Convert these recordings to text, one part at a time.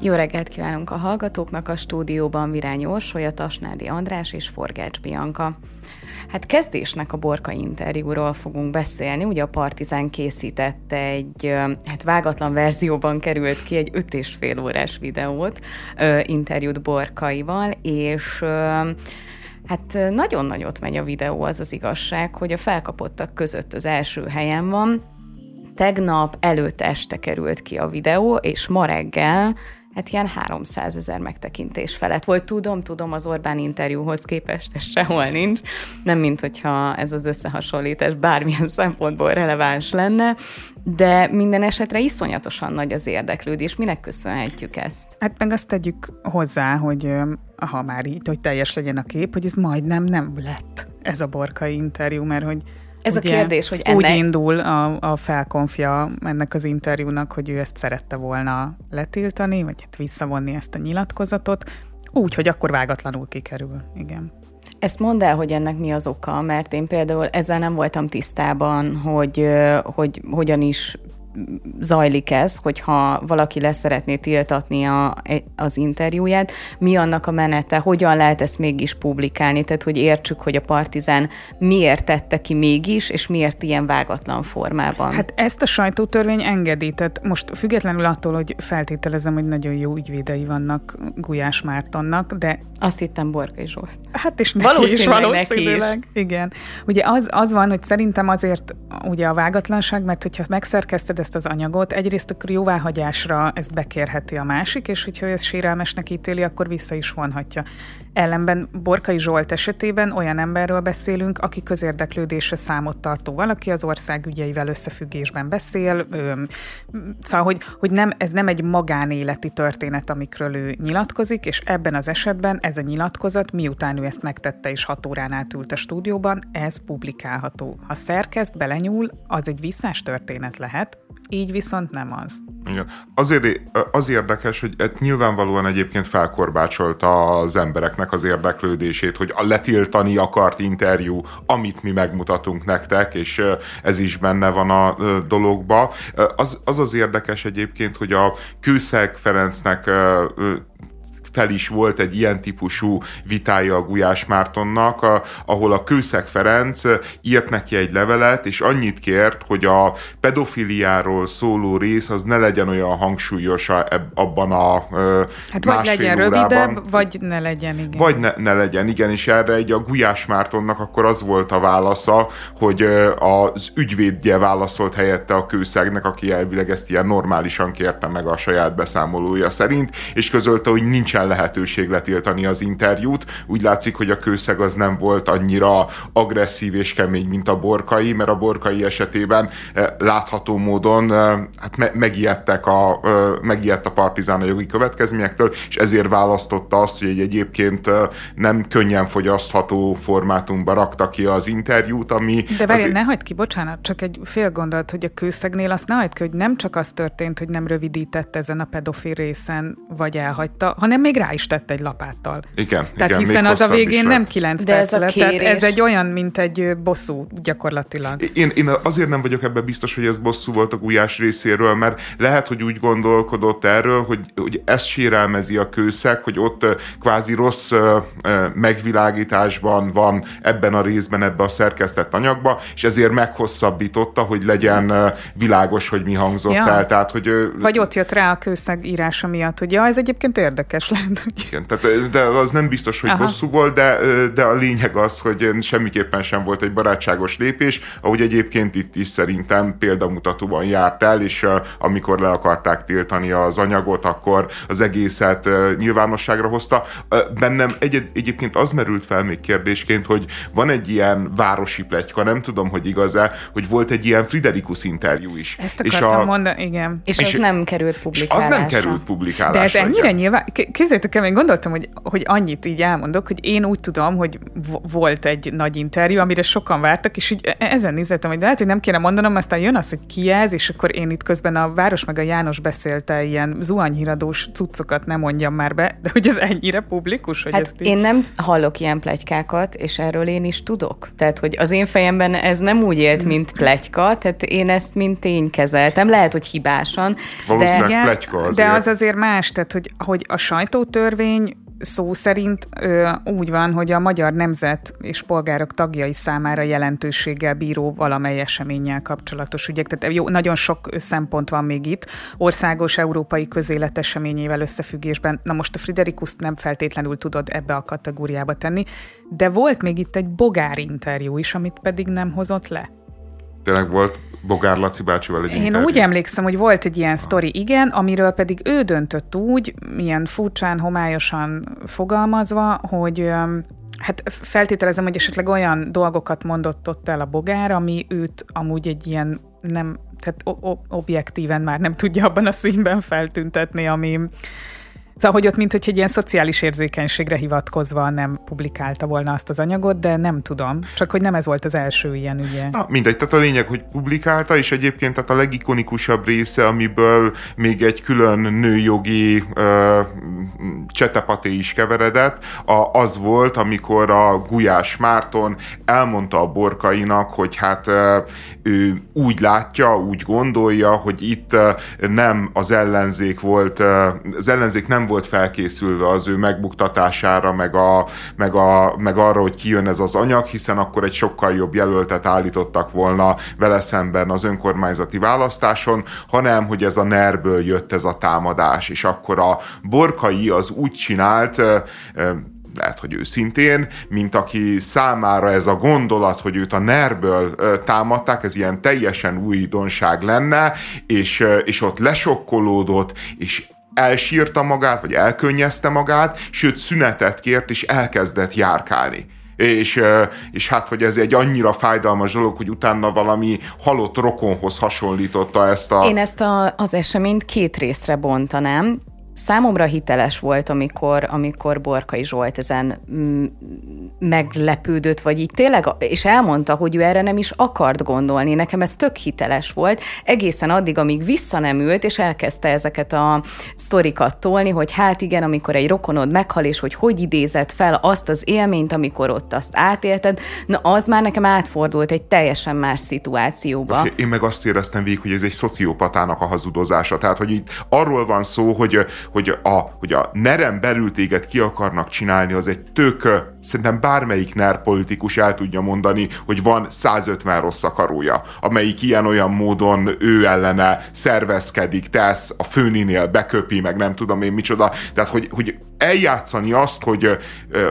Jó reggelt kívánunk a hallgatóknak a stúdióban Virány Orsolya, Tasnádi András és Forgács Bianca. Hát kezdésnek a Borka interjúról fogunk beszélni. Ugye a Partizán készített egy, hát vágatlan verzióban került ki egy öt és fél órás videót, interjút Borkaival, és Hát nagyon nagyot megy a videó, az az igazság, hogy a felkapottak között az első helyen van. Tegnap előtt este került ki a videó, és ma reggel hát ilyen 300 ezer megtekintés felett volt. Tudom, tudom, az Orbán interjúhoz képest ez sehol nincs. Nem, mint hogyha ez az összehasonlítás bármilyen szempontból releváns lenne, de minden esetre iszonyatosan nagy az érdeklődés. Minek köszönhetjük ezt? Hát meg azt tegyük hozzá, hogy ha már így, hogy teljes legyen a kép, hogy ez majdnem nem lett ez a borkai interjú, mert hogy ez Ugye, a kérdés, hogy ennek... Úgy indul a, a felkonfja ennek az interjúnak, hogy ő ezt szerette volna letiltani, vagy hát visszavonni ezt a nyilatkozatot, úgy, hogy akkor vágatlanul kikerül. Igen. Ezt mondd el, hogy ennek mi az oka, mert én például ezzel nem voltam tisztában, hogy, hogy hogyan is zajlik ez, hogyha valaki leszeretné tiltatni a, az interjúját, mi annak a menete, hogyan lehet ezt mégis publikálni, tehát hogy értsük, hogy a Partizán miért tette ki mégis, és miért ilyen vágatlan formában. Hát ezt a sajtótörvény engedi, tehát most függetlenül attól, hogy feltételezem, hogy nagyon jó ügyvédei vannak Gulyás Mártonnak, de... Azt hittem Borkai Zsolt. Hát és neki valószínűleg is, valószínűleg. Neki is. Igen. Ugye az, az van, hogy szerintem azért ugye a vágatlanság, mert hogyha megszerkeszted ezt az anyagot, egyrészt akkor jóváhagyásra ezt bekérheti a másik, és hogyha ez sérelmesnek ítéli, akkor vissza is vonhatja. Ellenben Borkai Zsolt esetében olyan emberről beszélünk, aki közérdeklődésre számot tartó valaki, az ország ügyeivel összefüggésben beszél, ö, szóval, hogy, hogy nem, ez nem egy magánéleti történet, amikről ő nyilatkozik, és ebben az esetben ez a nyilatkozat, miután ő ezt megtette és hat órán át ült a stúdióban, ez publikálható. Ha szerkeszt, belenyúl, az egy visszás történet lehet, így viszont nem az. Igen. Azért az érdekes, hogy ez nyilvánvalóan egyébként felkorbácsolta az embereknek az érdeklődését, hogy a letiltani akart interjú, amit mi megmutatunk nektek, és ez is benne van a dologba. Az az, az érdekes egyébként, hogy a Kőszeg Ferencnek fel is volt egy ilyen típusú vitája a Gulyás Mártonnak, a, ahol a Kőszeg Ferenc írt neki egy levelet, és annyit kért, hogy a pedofiliáról szóló rész az ne legyen olyan hangsúlyos abban a Hát vagy legyen órában. rövidebb, vagy ne legyen, igen. Vagy ne, ne legyen, igen, és erre egy a Gulyás Mártonnak akkor az volt a válasza, hogy az ügyvédje válaszolt helyette a Kőszegnek, aki elvileg ezt ilyen normálisan kérte meg a saját beszámolója szerint, és közölte, hogy nincsen lehetőség letiltani az interjút. Úgy látszik, hogy a kőszeg az nem volt annyira agresszív és kemény, mint a borkai, mert a borkai esetében eh, látható módon eh, hát megijedtek a, eh, megijedt a partizán a jogi következményektől, és ezért választotta azt, hogy egy egyébként nem könnyen fogyasztható formátumba rakta ki az interjút, ami... De várj, azért... ne hagyd ki, bocsánat, csak egy fél gondolat, hogy a kőszegnél azt ne hagyd ki, hogy nem csak az történt, hogy nem rövidített ezen a pedofil részen, vagy elhagyta, hanem még rá is tett egy lapáttal. Igen, Tehát igen, hiszen az a végén nem 9 De perc ez lett, tehát ez egy olyan, mint egy bosszú gyakorlatilag. Én, én azért nem vagyok ebben biztos, hogy ez bosszú volt a Gulyás részéről, mert lehet, hogy úgy gondolkodott erről, hogy, hogy ez sérelmezi a kőszeg, hogy ott kvázi rossz megvilágításban van ebben a részben, ebben a szerkesztett anyagban, és ezért meghosszabbította, hogy legyen világos, hogy mi hangzott ja. el. Tehát, hogy, Vagy ott jött rá a kőszeg írása miatt, hogy ja, ez egyébként érdekes lehet. Hogy... Igen, tehát, de az nem biztos, hogy Aha. bosszú volt, de, de a lényeg az, hogy semmiképpen sem volt egy barátságos lépés, ahogy egyébként itt is szerintem példamutatóban járt el, és amikor le akarták tiltani az anyagot, akkor az egészet nyilvánosságra hozta. Bennem egy, egyébként az merült fel még kérdésként, hogy van egy ilyen városi pletyka, nem tudom, hogy igaz-e, hogy volt egy ilyen Friderikus interjú is. Ezt akartam és a, mondani, igen. És, és az nem került publikálásra. az nem került publikálásra. De ez ennyire nyilván, képzeljétek el, én gondoltam, hogy, hogy annyit így elmondok, hogy én úgy tudom, hogy volt egy nagy interjú, amire sokan vártak, és így e-, ezen nézettem, hogy de lehet, hogy nem kéne mondanom, aztán jön az, hogy ki ez, és akkor én itt közben a Város meg a János beszélte ilyen zuhanyhíradós cuccokat nem mondjam már be, de hogy ez ennyire publikus, hogy hát ezt így... én nem hallok ilyen plegykákat, és erről én is tudok. Tehát, hogy az én fejemben ez nem úgy élt, mint plegyka, tehát én ezt mint tény kezeltem. Lehet, hogy hibásan. Valószínűleg de, plegyka azért. De az azért más, tehát, hogy, hogy a sajtótörvény szó szerint ö, úgy van, hogy a magyar nemzet és polgárok tagjai számára jelentőséggel bíró valamely eseménnyel kapcsolatos ügyek. Tehát jó, nagyon sok szempont van még itt, országos európai közélet eseményével összefüggésben. Na most a Friderikuszt nem feltétlenül tudod ebbe a kategóriába tenni, de volt még itt egy bogár interjú is, amit pedig nem hozott le. Tényleg volt Bogár Laci bácsival egy Én interjú. úgy emlékszem, hogy volt egy ilyen sztori, igen, amiről pedig ő döntött úgy, milyen furcsán, homályosan fogalmazva, hogy hát feltételezem, hogy esetleg olyan dolgokat mondott ott el a Bogár, ami őt amúgy egy ilyen nem, tehát objektíven már nem tudja abban a színben feltüntetni, ami, Szóval, hogy ott mint hogy egy ilyen szociális érzékenységre hivatkozva nem publikálta volna azt az anyagot, de nem tudom. Csak hogy nem ez volt az első ilyen ügye. Na, mindegy, tehát a lényeg, hogy publikálta, és egyébként tehát a legikonikusabb része, amiből még egy külön nőjogi uh, csetepaté is keveredett, a, az volt, amikor a Gulyás Márton elmondta a borkainak, hogy hát uh, ő úgy látja, úgy gondolja, hogy itt uh, nem az ellenzék volt, uh, az ellenzék nem volt felkészülve az ő megbuktatására, meg, a, meg, a, meg arra, hogy kijön ez az anyag, hiszen akkor egy sokkal jobb jelöltet állítottak volna vele szemben az önkormányzati választáson, hanem hogy ez a nerből jött ez a támadás, és akkor a borkai az úgy csinált, lehet, hogy őszintén, mint aki számára ez a gondolat, hogy őt a nerből támadták, ez ilyen teljesen újdonság lenne, és, és ott lesokkolódott, és elsírta magát, vagy elkönnyezte magát, sőt szünetet kért, és elkezdett járkálni és, és hát, hogy ez egy annyira fájdalmas dolog, hogy utána valami halott rokonhoz hasonlította ezt a... Én ezt a, az eseményt két részre bontanám. Számomra hiteles volt, amikor, amikor Borkai Zsolt ezen mm, meglepődött, vagy így tényleg, és elmondta, hogy ő erre nem is akart gondolni. Nekem ez tök hiteles volt, egészen addig, amíg vissza nem ült, és elkezdte ezeket a sztorikat tolni, hogy hát igen, amikor egy rokonod meghal, és hogy hogy idézett fel azt az élményt, amikor ott azt átélted, na az már nekem átfordult egy teljesen más szituációba. Én meg azt éreztem végig, hogy ez egy szociopatának a hazudozása. Tehát, hogy itt arról van szó, hogy hogy a, hogy a nerem belül téged ki akarnak csinálni, az egy tök, szerintem bármelyik NER politikus el tudja mondani, hogy van 150 rossz akarója, amelyik ilyen-olyan módon ő ellene szervezkedik, tesz, a főninél beköpi, meg nem tudom én micsoda. Tehát, hogy, hogy eljátszani azt, hogy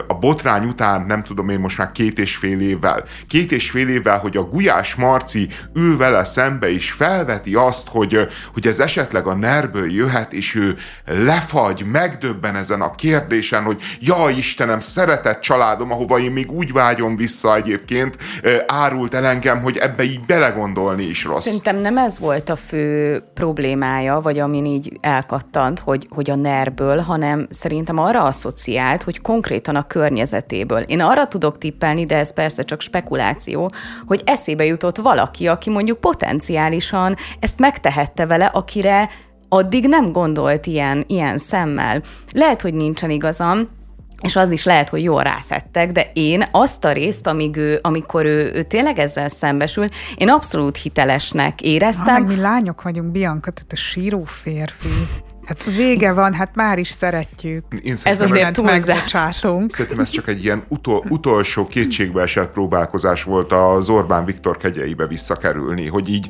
a botrány után, nem tudom én most már két és fél évvel, két és fél évvel, hogy a Gulyás Marci ül vele szembe, és felveti azt, hogy, hogy ez esetleg a nerből jöhet, és ő lefagy, megdöbben ezen a kérdésen, hogy ja Istenem, szeretett családom, ahova én még úgy vágyom vissza egyébként, árult el engem, hogy ebbe így belegondolni is rossz. Szerintem nem ez volt a fő problémája, vagy amin így elkattant, hogy, hogy a nerből, hanem szerintem arra asszociált, hogy konkrétan a környezetéből. Én arra tudok tippelni, de ez persze csak spekuláció, hogy eszébe jutott valaki, aki mondjuk potenciálisan ezt megtehette vele, akire addig nem gondolt ilyen, ilyen szemmel. Lehet, hogy nincsen igazam, és az is lehet, hogy jól rászettek, de én azt a részt, amíg ő, amikor ő, ő tényleg ezzel szembesült, én abszolút hitelesnek éreztem. Ha, mi lányok vagyunk, Bianca, tehát a síró férfi. Hát vége van, hát már is szeretjük. Én ez azért túlzás. Szerintem ez csak egy ilyen utol, utolsó kétségbeesett próbálkozás volt az Orbán Viktor kegyeibe visszakerülni, hogy így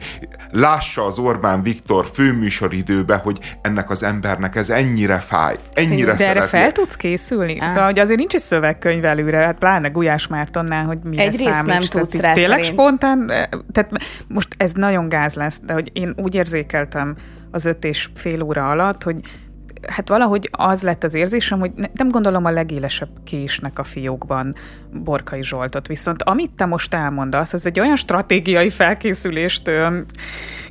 lássa az Orbán Viktor főműsoridőbe, hogy ennek az embernek ez ennyire fáj, ennyire De erre fel tudsz készülni? Ah. Szóval, hogy azért nincs egy szövegkönyv előre, hát pláne Gulyás Mártonnál, hogy mire Egyrészt számít. nem tudsz rá Tényleg szerint. spontán, eh, tehát most ez nagyon gáz lesz, de hogy én úgy érzékeltem az öt és fél óra alatt, hogy hát valahogy az lett az érzésem, hogy nem gondolom a legélesebb késnek a fiókban Borkai Zsoltot. Viszont amit te most elmondasz, az egy olyan stratégiai felkészülést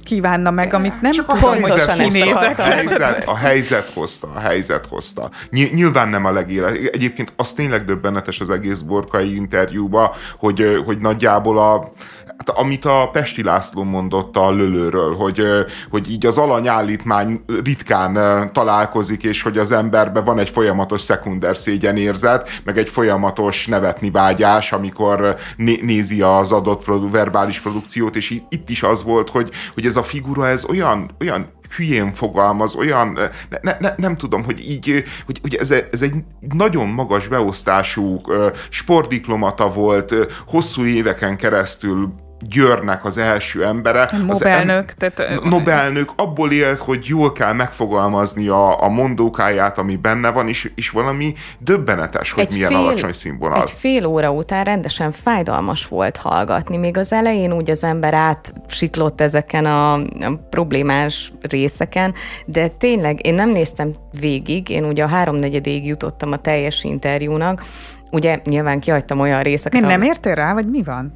kívánna meg, amit nem Csak tudom, a helyzet, hogy kinézek. A helyzet, a helyzet hozta, a helyzet hozta. Nyilván nem a legéle. Egyébként az tényleg döbbenetes az egész borkai interjúba, hogy, hogy nagyjából a hát amit a Pesti László mondott a lölőről, hogy, hogy így az alanyállítmány ritkán találkozik, és hogy az emberben van egy folyamatos szekunder szégyenérzet, meg egy folyamatos nevetni vágyás, amikor nézi az adott produ- verbális produkciót, és itt is az volt, hogy, hogy ez a figura, ez olyan, olyan hülyén fogalmaz, olyan, ne, ne, ne, nem tudom, hogy így, hogy, hogy ez, ez egy nagyon magas beosztású sportdiplomata volt, hosszú éveken keresztül Győrnek az első embere. Nobelnök. Em, tehát, Nobelnök abból élt, hogy jól kell megfogalmazni a, a mondókáját, ami benne van, és, és valami döbbenetes, hogy egy milyen fél, alacsony színvonal. Egy fél óra után rendesen fájdalmas volt hallgatni. Még az elején úgy az ember átsiklott ezeken a, a problémás részeken, de tényleg én nem néztem végig, én ugye a háromnegyedéig jutottam a teljes interjúnak, Ugye nyilván kihagytam olyan részeket. Mi nem értél rá, vagy mi van?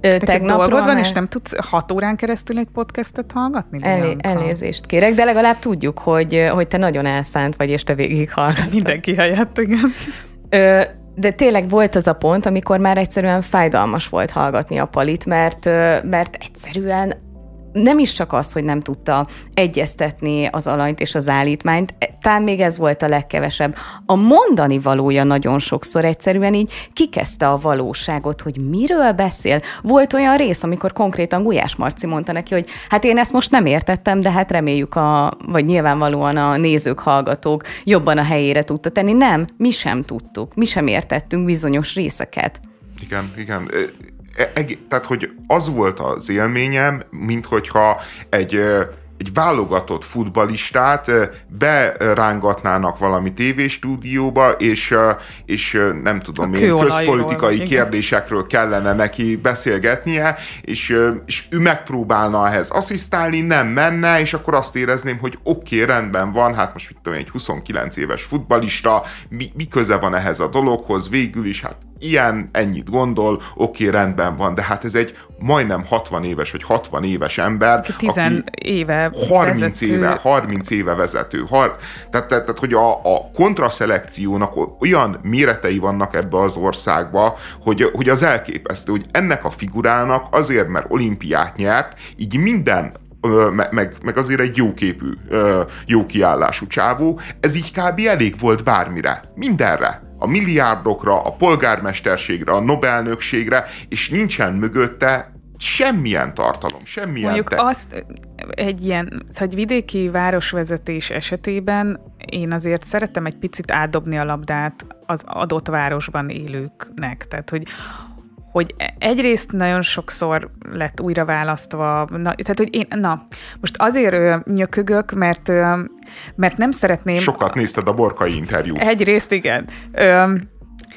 Tegnap dolgod van, és nem tudsz hat órán keresztül egy podcastet hallgatni? Elé, elnézést kérek, de legalább tudjuk, hogy, hogy te nagyon elszánt vagy, és te végig hallgatod. Mindenki helyett, igen. Ö, de tényleg volt az a pont, amikor már egyszerűen fájdalmas volt hallgatni a palit, mert, mert egyszerűen nem is csak az, hogy nem tudta egyeztetni az alanyt és az állítmányt, talán még ez volt a legkevesebb. A mondani valója nagyon sokszor egyszerűen így kikezdte a valóságot, hogy miről beszél. Volt olyan rész, amikor konkrétan Gulyás Marci mondta neki, hogy hát én ezt most nem értettem, de hát reméljük, a, vagy nyilvánvalóan a nézők, hallgatók jobban a helyére tudta tenni. Nem, mi sem tudtuk, mi sem értettünk bizonyos részeket. Igen, igen E, tehát, hogy az volt az élményem, mint hogyha egy egy válogatott futbalistát berángatnának valami tévéstúdióba, és, és nem tudom én, közpolitikai kérdésekről kellene neki beszélgetnie, és, és ő megpróbálna ehhez asszisztálni, nem menne, és akkor azt érezném, hogy oké, okay, rendben van, hát most mit tudom, egy 29 éves futbalista, mi, mi köze van ehhez a dologhoz, végül is, hát ilyen, ennyit gondol, oké, okay, rendben van, de hát ez egy majdnem 60 éves, vagy 60 éves ember, 10 aki éve 30 vezető. éve, 30 éve vezető. Har, tehát, tehát, tehát, hogy a, a kontraszelekciónak olyan méretei vannak ebbe az országba, hogy, hogy az elképesztő, hogy ennek a figurának azért, mert olimpiát nyert, így minden meg, meg azért egy jóképű, jó kiállású csávó, ez így kb. elég volt bármire, mindenre a milliárdokra, a polgármesterségre, a Nobelnökségre, és nincsen mögötte semmilyen tartalom, semmilyen Mondjuk te... azt egy ilyen, egy vidéki városvezetés esetében én azért szeretem egy picit átdobni a labdát az adott városban élőknek. Tehát, hogy hogy egyrészt nagyon sokszor lett újra választva, na, tehát hogy én, na, most azért ö, nyökögök, mert, ö, mert nem szeretném... Sokat nézted a borkai interjút. Egyrészt igen. Ö,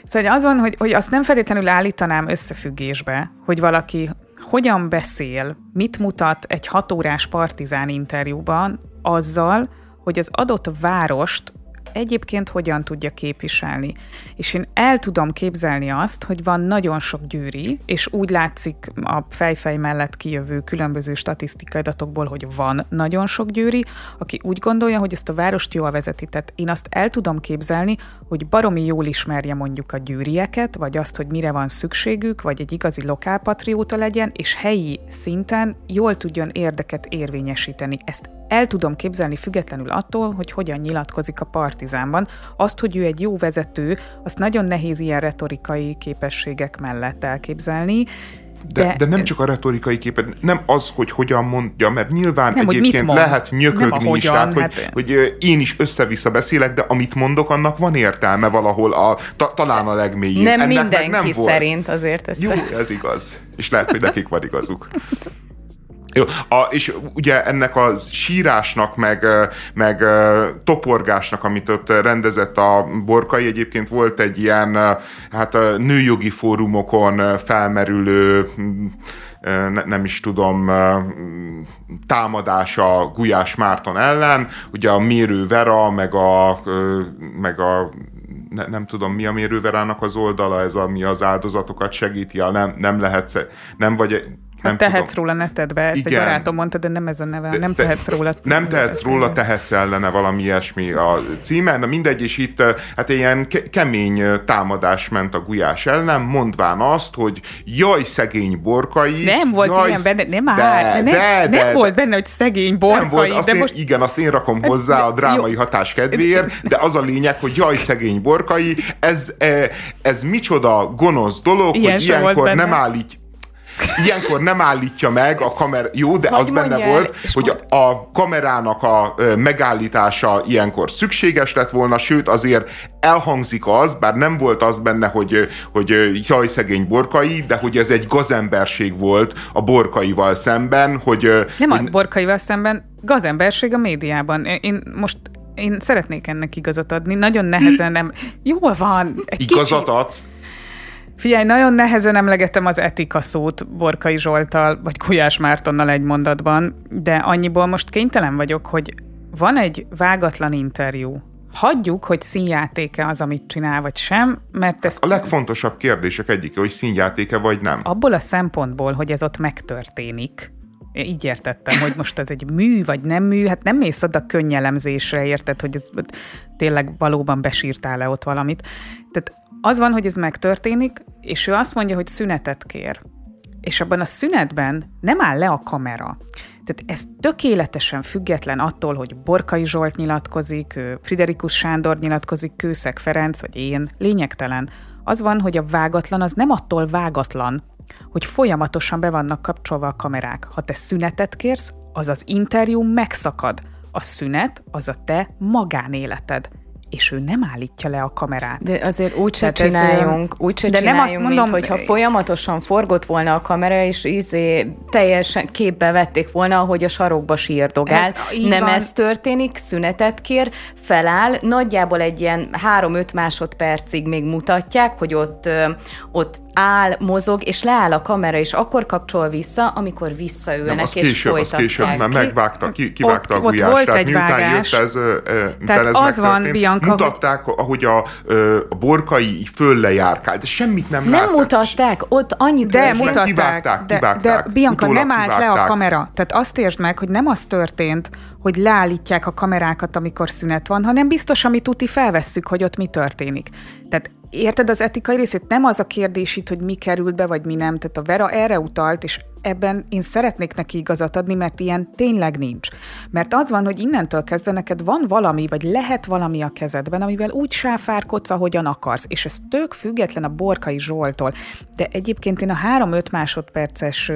szóval az van, hogy, hogy azt nem feltétlenül állítanám összefüggésbe, hogy valaki hogyan beszél, mit mutat egy hatórás partizán interjúban azzal, hogy az adott várost egyébként hogyan tudja képviselni. És én el tudom képzelni azt, hogy van nagyon sok győri, és úgy látszik a fejfej mellett kijövő különböző statisztikai adatokból, hogy van nagyon sok győri, aki úgy gondolja, hogy ezt a várost jól vezeti. Tehát én azt el tudom képzelni, hogy baromi jól ismerje mondjuk a győrieket, vagy azt, hogy mire van szükségük, vagy egy igazi lokálpatrióta legyen, és helyi szinten jól tudjon érdeket érvényesíteni. Ezt el tudom képzelni függetlenül attól, hogy hogyan nyilatkozik a partizánban. Azt, hogy ő egy jó vezető, azt nagyon nehéz ilyen retorikai képességek mellett elképzelni, de, de, de nem csak a retorikai képet, nem az, hogy hogyan mondja, mert nyilván nem, egyébként lehet nyökögni is, tehát hát... hogy, hogy én is össze-vissza beszélek, de amit mondok, annak van értelme valahol, a, ta, talán a legmélyén. Nem Ennek mindenki nem volt. szerint azért ezt. Jó, ez igaz. És lehet, hogy nekik van igazuk. Jó, a, és ugye ennek a sírásnak, meg, meg toporgásnak, amit ott rendezett a Borkai, egyébként volt egy ilyen hát nőjogi fórumokon felmerülő ne, nem is tudom, támadása Gulyás Márton ellen, ugye a Mérő Vera, meg a, meg a ne, nem tudom mi a Mérő Verának az oldala, ez ami az áldozatokat segíti, a nem, nem lehet, nem vagy nem tehetsz tudom. róla netedbe, ezt Igen. egy barátom mondta, de nem ez a neve, de, nem te, tehetsz róla. Nem tehetsz róla, tehetsz ellene valami ilyesmi a címe, na mindegy, és itt hát ilyen ke- kemény támadás ment a Gulyás ellen, mondván azt, hogy jaj, szegény borkai. Nem volt jaj, ilyen benne, nem de, áll, nem, de, nem de, volt benne, hogy szegény borkai. Nem volt, azt de én, most... Igen, azt én rakom hozzá a drámai jó. hatás kedvéért, de az a lényeg, hogy jaj, szegény borkai, ez, ez micsoda gonosz dolog, Ilyen hogy ilyenkor nem állít, Ilyenkor nem állítja meg a kamera, jó, de Vagy az benne el, volt, hogy a, a kamerának a megállítása ilyenkor szükséges lett volna, sőt azért elhangzik az, bár nem volt az benne, hogy, hogy jaj szegény borkai, de hogy ez egy gazemberség volt a borkaival szemben, hogy... Nem hogy, a borkaival szemben, gazemberség a médiában. Én most én szeretnék ennek igazat adni, nagyon nehezen nem... Jól van. Egy igazat kicsit. adsz? Figyelj, nagyon nehezen emlegetem az etika szót Borkai Zsoltal, vagy Kujás Mártonnal egy mondatban, de annyiból most kénytelen vagyok, hogy van egy vágatlan interjú, hagyjuk, hogy színjátéke az, amit csinál, vagy sem, mert ez... A legfontosabb kérdések egyike, hogy színjátéke vagy nem. Abból a szempontból, hogy ez ott megtörténik, én így értettem, hogy most ez egy mű, vagy nem mű, hát nem mész oda könnyelemzésre, érted, hogy ez tényleg valóban besírtál-e ott valamit. Tehát az van, hogy ez megtörténik, és ő azt mondja, hogy szünetet kér. És abban a szünetben nem áll le a kamera. Tehát ez tökéletesen független attól, hogy Borkai Zsolt nyilatkozik, Friderikus Sándor nyilatkozik, Kőszeg Ferenc, vagy én, lényegtelen. Az van, hogy a vágatlan az nem attól vágatlan, hogy folyamatosan be vannak kapcsolva a kamerák. Ha te szünetet kérsz, az az interjú megszakad. A szünet az a te magánéleted és ő nem állítja le a kamerát. De azért úgy se csináljunk, úgy se de csináljunk, nem azt mondom, mint hogyha folyamatosan forgott volna a kamera, és izé teljesen képbe vették volna, hogy a sarokba sírdogál. Ez, nem van. ez történik, szünetet kér, feláll, nagyjából egy ilyen 3-5 másodpercig még mutatják, hogy ott, ott áll, mozog, és leáll a kamera, és akkor kapcsol vissza, amikor visszaülnek, nem, az és később, folytatják. Az később, mert megvágta, ki, kivágta ott, a gulyását. Ott volt egy miután vágás. jött ez, Tehát ez az van, Bianca, mutatták, hogy a, a borkai föl járkál, de semmit nem Nem látsz, mutatták, ott annyit De mutatták, kivágták, de, kivágták, de Bianca nem állt kivágták. le a kamera. Tehát azt értsd meg, hogy nem az történt, hogy leállítják a kamerákat, amikor szünet van, hanem biztos, amit tuti felvesszük, hogy ott mi történik. Tehát érted az etikai részét? Nem az a kérdés itt, hogy mi került be, vagy mi nem. Tehát a Vera erre utalt, és ebben én szeretnék neki igazat adni, mert ilyen tényleg nincs. Mert az van, hogy innentől kezdve neked van valami, vagy lehet valami a kezedben, amivel úgy sáfárkodsz, ahogyan akarsz, és ez tök független a Borkai Zsoltól. De egyébként én a három-öt másodperces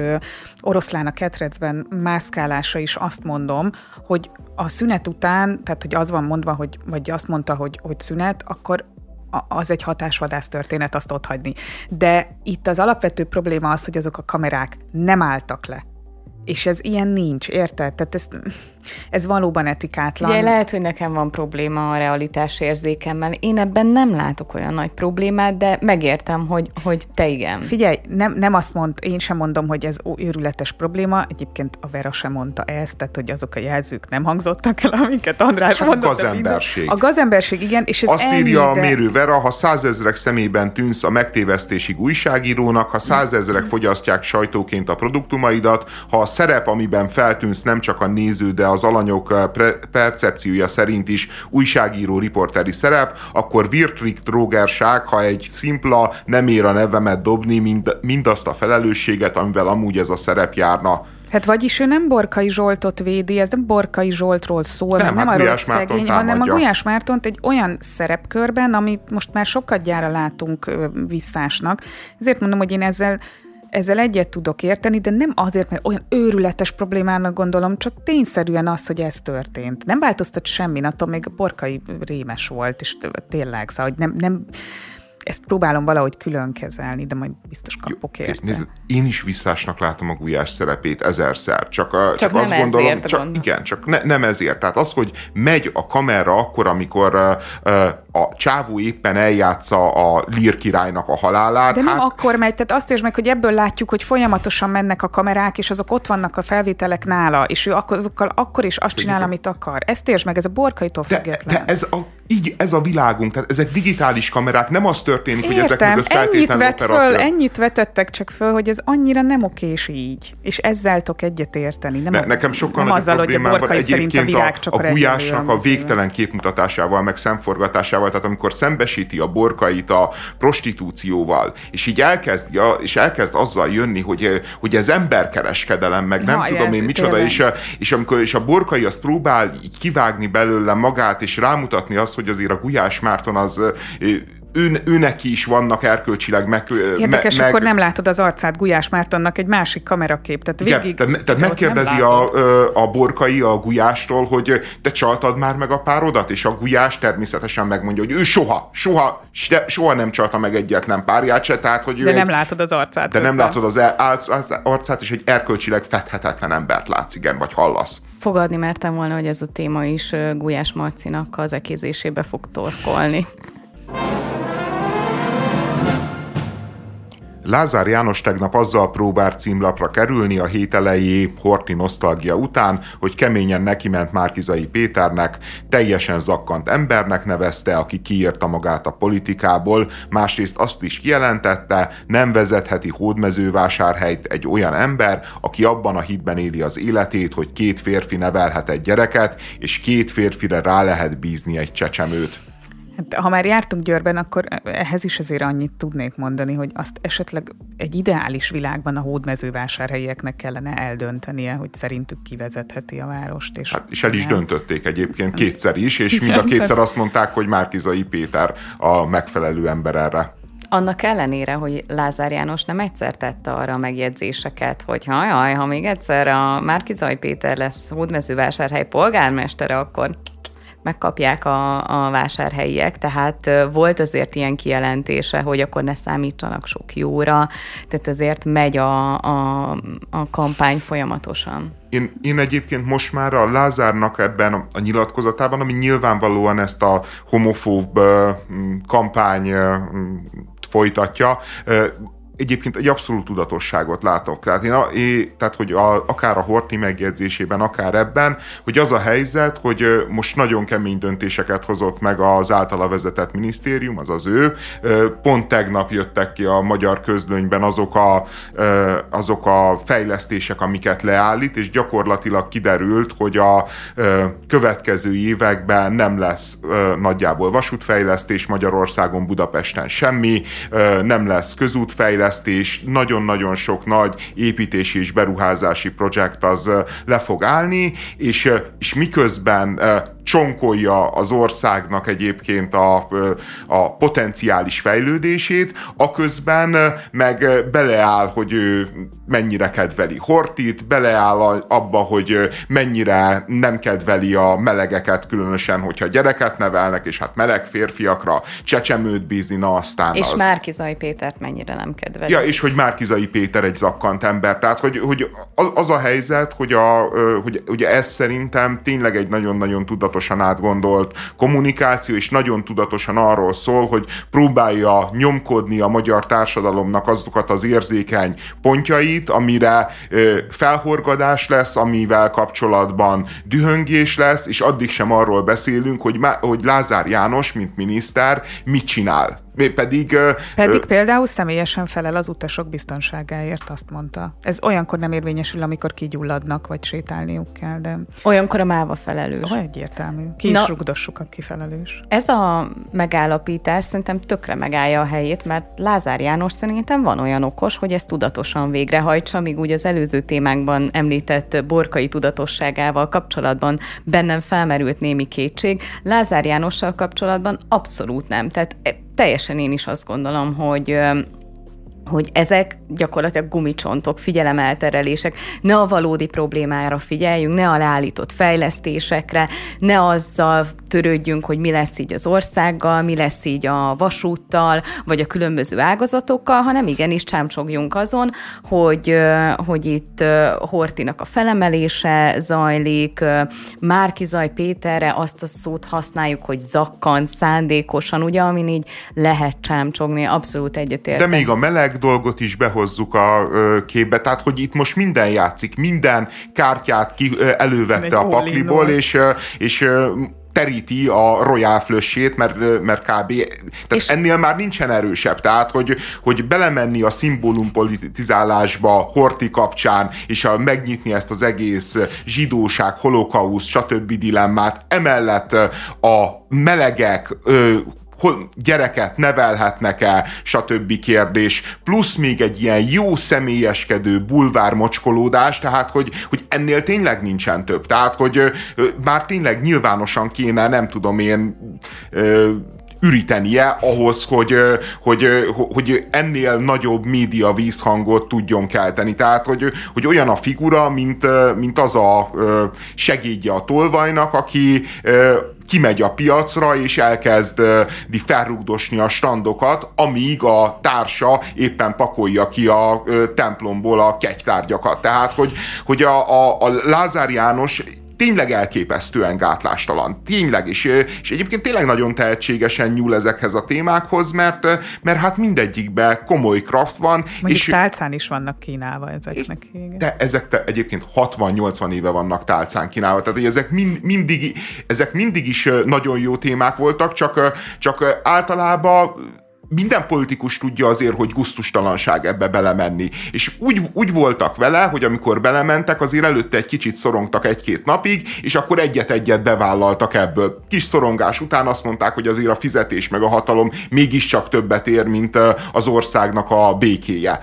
oroszlán a ketrecben mászkálása is azt mondom, hogy a szünet után, tehát hogy az van mondva, hogy, vagy azt mondta, hogy, hogy szünet, akkor az egy hatásvadász történet, azt ott hagyni. De itt az alapvető probléma az, hogy azok a kamerák nem álltak le. És ez ilyen nincs, érted? Tehát ez, ez valóban etikátlan. Ugye lehet, hogy nekem van probléma a realitás érzékemmel. Én ebben nem látok olyan nagy problémát, de megértem, hogy, hogy te igen. Figyelj, nem, nem azt mond, én sem mondom, hogy ez őrületes probléma. Egyébként a Vera sem mondta ezt, tehát hogy azok a jelzők nem hangzottak el, amiket András hát mondott. A gazemberség. A gazemberség, igen. És ez azt ennyi, írja de... a mérő Vera, ha százezrek szemében tűnsz a megtévesztésig újságírónak, ha százezrek fogyasztják sajtóként a produktumaidat, ha a szerep, amiben feltűnsz nem csak a néző, de az alanyok eh, percepciója szerint is újságíró riporteri szerep, akkor virtrik trógerság, ha egy szimpla nem ér a nevemet dobni mind, mindazt a felelősséget, amivel amúgy ez a szerep járna. Hát vagyis ő nem Borkai Zsoltot védi, ez nem Borkai Zsoltról szól, nem, nem hát arról szegény, hanem a Gulyás Mártont egy olyan szerepkörben, amit most már sokat gyára látunk visszásnak. Ezért mondom, hogy én ezzel ezzel egyet tudok érteni, de nem azért, mert olyan őrületes problémának gondolom, csak tényszerűen az, hogy ez történt. Nem változtat semmi, attól még a borkai rémes volt, és tényleg, szóval, hogy nem, nem ezt próbálom valahogy külön kezelni, de majd biztos kapok érte. Nézd, én is visszásnak látom a Gulyás szerepét ezerszer, csak, a, csak, csak nem azt gondolom, ezért csak, gondol. igen, csak ne, nem ezért. Tehát az, hogy megy a kamera akkor, amikor uh, a csávó éppen eljátsza a Lír királynak a halálát. De nem hát... akkor megy, tehát azt is meg, hogy ebből látjuk, hogy folyamatosan mennek a kamerák, és azok ott vannak a felvételek nála, és ő azokkal akkor is azt csinál, amit akar. Ezt értsd meg, ez a borkaitól független. De, de ez a, így, ez a világunk, tehát ezek digitális kamerák, nem az történik, Értem, hogy ezek mögött ennyit vett föl, ennyit vetettek csak föl, hogy ez annyira nem okés így. És ezzel tok egyet érteni. Nem ne, a, nekem sokkal nem azzal, hogy a borkai szerint a világ csak a, a gulyásnak a végtelen képmutatásával, meg szemforgatásával, tehát amikor szembesíti a borkait a prostitúcióval, és így elkezd, és elkezd azzal jönni, hogy, hogy ez emberkereskedelem, meg nem ha, tudom én micsoda, és, és amikor és a borkai azt próbál így kivágni belőle magát, és rámutatni azt, hogy azért a Gulyás Márton az ő, ő neki is vannak erkölcsileg meg... Érdekes, meg, akkor nem látod az arcát Gulyás Mártonnak egy másik kamerakép. Tehát, végig, igen, tehát, tehát megkérdezi a, a borkai a Gulyástól, hogy te csaltad már meg a párodat, és a Gulyás természetesen megmondja, hogy ő soha, soha, soha nem csalta meg egyetlen párját se, tehát hogy De ő nem egy, látod az arcát. De közben. nem látod az, az arcát, és egy erkölcsileg fedhetetlen embert látsz, igen, vagy hallasz. Fogadni mertem volna, hogy ez a téma is Gulyás Marcinak az ekézésébe fog torkolni. Lázár János tegnap azzal próbál címlapra kerülni a hét elejé Horti nosztalgia után, hogy keményen nekiment Márkizai Péternek, teljesen zakkant embernek nevezte, aki kiírta magát a politikából, másrészt azt is kijelentette, nem vezetheti hódmezővásárhelyt egy olyan ember, aki abban a hitben éli az életét, hogy két férfi nevelhet egy gyereket, és két férfire rá lehet bízni egy csecsemőt. Hát, ha már jártunk Győrben, akkor ehhez is azért annyit tudnék mondani, hogy azt esetleg egy ideális világban a hódmezővásárhelyieknek kellene eldöntenie, hogy szerintük kivezetheti a várost. És, hát, és el is döntötték egyébként kétszer is, és mind a kétszer azt mondták, hogy Márkizai Péter a megfelelő ember erre. Annak ellenére, hogy Lázár János nem egyszer tette arra a megjegyzéseket, hogy hajaj, ha még egyszer a Márkizai Péter lesz hódmezővásárhely polgármestere, akkor megkapják a, a vásárhelyiek, tehát volt azért ilyen kijelentése, hogy akkor ne számítsanak sok jóra, tehát azért megy a, a, a kampány folyamatosan. Én, én egyébként most már a Lázárnak ebben a, nyilatkozatában, ami nyilvánvalóan ezt a homofób kampány folytatja, egyébként egy abszolút tudatosságot látok. Tehát, én, a, én, tehát hogy a, akár a Horti megjegyzésében, akár ebben, hogy az a helyzet, hogy most nagyon kemény döntéseket hozott meg az általa vezetett minisztérium, az az ő. Pont tegnap jöttek ki a magyar közlönyben azok a, azok a fejlesztések, amiket leállít, és gyakorlatilag kiderült, hogy a következő években nem lesz nagyjából vasútfejlesztés Magyarországon, Budapesten semmi, nem lesz közútfejlesztés, fejlesztés, nagyon-nagyon sok nagy építési és beruházási projekt az le fog állni, és, és miközben csonkolja az országnak egyébként a, a potenciális fejlődését, aközben meg beleáll, hogy ő mennyire kedveli Hortit, beleáll abba, hogy mennyire nem kedveli a melegeket, különösen, hogyha gyereket nevelnek, és hát meleg férfiakra csecsemőt bízni, na aztán És az... Márkizai Pétert mennyire nem kedveli. Ja, és hogy Márkizai Péter egy zakkant ember. Tehát, hogy, hogy az, a helyzet, hogy, a, hogy ugye ez szerintem tényleg egy nagyon-nagyon tudatosan átgondolt kommunikáció, és nagyon tudatosan arról szól, hogy próbálja nyomkodni a magyar társadalomnak azokat az érzékeny pontjai, valamit, amire felhorgadás lesz, amivel kapcsolatban dühöngés lesz, és addig sem arról beszélünk, hogy, hogy Lázár János, mint miniszter, mit csinál pedig... Pedig ö, például személyesen felel az utasok biztonságáért, azt mondta. Ez olyankor nem érvényesül, amikor kigyulladnak, vagy sétálniuk kell, de... Olyankor a máva felelős. Oh, egyértelmű. Ki Na, is rugdossuk, aki felelős. Ez a megállapítás szerintem tökre megállja a helyét, mert Lázár János szerintem van olyan okos, hogy ezt tudatosan végrehajtsa, míg úgy az előző témánkban említett borkai tudatosságával kapcsolatban bennem felmerült némi kétség. Lázár Jánossal kapcsolatban abszolút nem. Tehát teljesen én is azt gondolom, hogy hogy ezek gyakorlatilag gumicsontok, figyelemelterelések, ne a valódi problémára figyeljünk, ne a leállított fejlesztésekre, ne azzal törődjünk, hogy mi lesz így az országgal, mi lesz így a vasúttal, vagy a különböző ágazatokkal, hanem igenis csámcsogjunk azon, hogy, hogy itt Hortinak a felemelése zajlik, Zaj Péterre azt a szót használjuk, hogy zakkant, szándékosan, ugye, amin így lehet csámcsogni, abszolút egyetértek. De még a meleg dolgot is behozzuk a képbe, tehát hogy itt most minden játszik, minden kártyát ki, elővette a pakliból, és, és teríti a Royal Flush-ét, mert, mert kb. Tehát és ennél már nincsen erősebb. Tehát, hogy, hogy belemenni a szimbólum politizálásba Horti kapcsán, és a, megnyitni ezt az egész zsidóság, holokauszt, stb. dilemmát, emellett a melegek, gyereket nevelhetnek-e, stb. kérdés, plusz még egy ilyen jó személyeskedő bulvár mocskolódás, tehát hogy, hogy ennél tényleg nincsen több. Tehát, hogy már tényleg nyilvánosan kéne, nem tudom én, ürítenie ahhoz, hogy, hogy, hogy ennél nagyobb média vízhangot tudjon kelteni. Tehát, hogy, hogy olyan a figura, mint, mint az a segédje a tolvajnak, aki kimegy a piacra, és elkezdi felrugdosni a standokat, amíg a társa éppen pakolja ki a templomból a kegytárgyakat. Tehát, hogy, hogy a, a, a Lázár János tényleg elképesztően gátlástalan. Tényleg, és, és egyébként tényleg nagyon tehetségesen nyúl ezekhez a témákhoz, mert, mert hát mindegyikben komoly kraft van. Mondjuk és tálcán is vannak kínálva ezeknek. Igen. De ezek te, egyébként 60-80 éve vannak tálcán kínálva, tehát hogy ezek mind, mindig, ezek mindig is nagyon jó témák voltak, csak, csak általában minden politikus tudja azért, hogy guztustalanság ebbe belemenni. És úgy, úgy voltak vele, hogy amikor belementek, azért előtte egy kicsit szorongtak egy-két napig, és akkor egyet-egyet bevállaltak ebből. Kis szorongás után azt mondták, hogy azért a fizetés meg a hatalom mégiscsak többet ér, mint az országnak a békéje.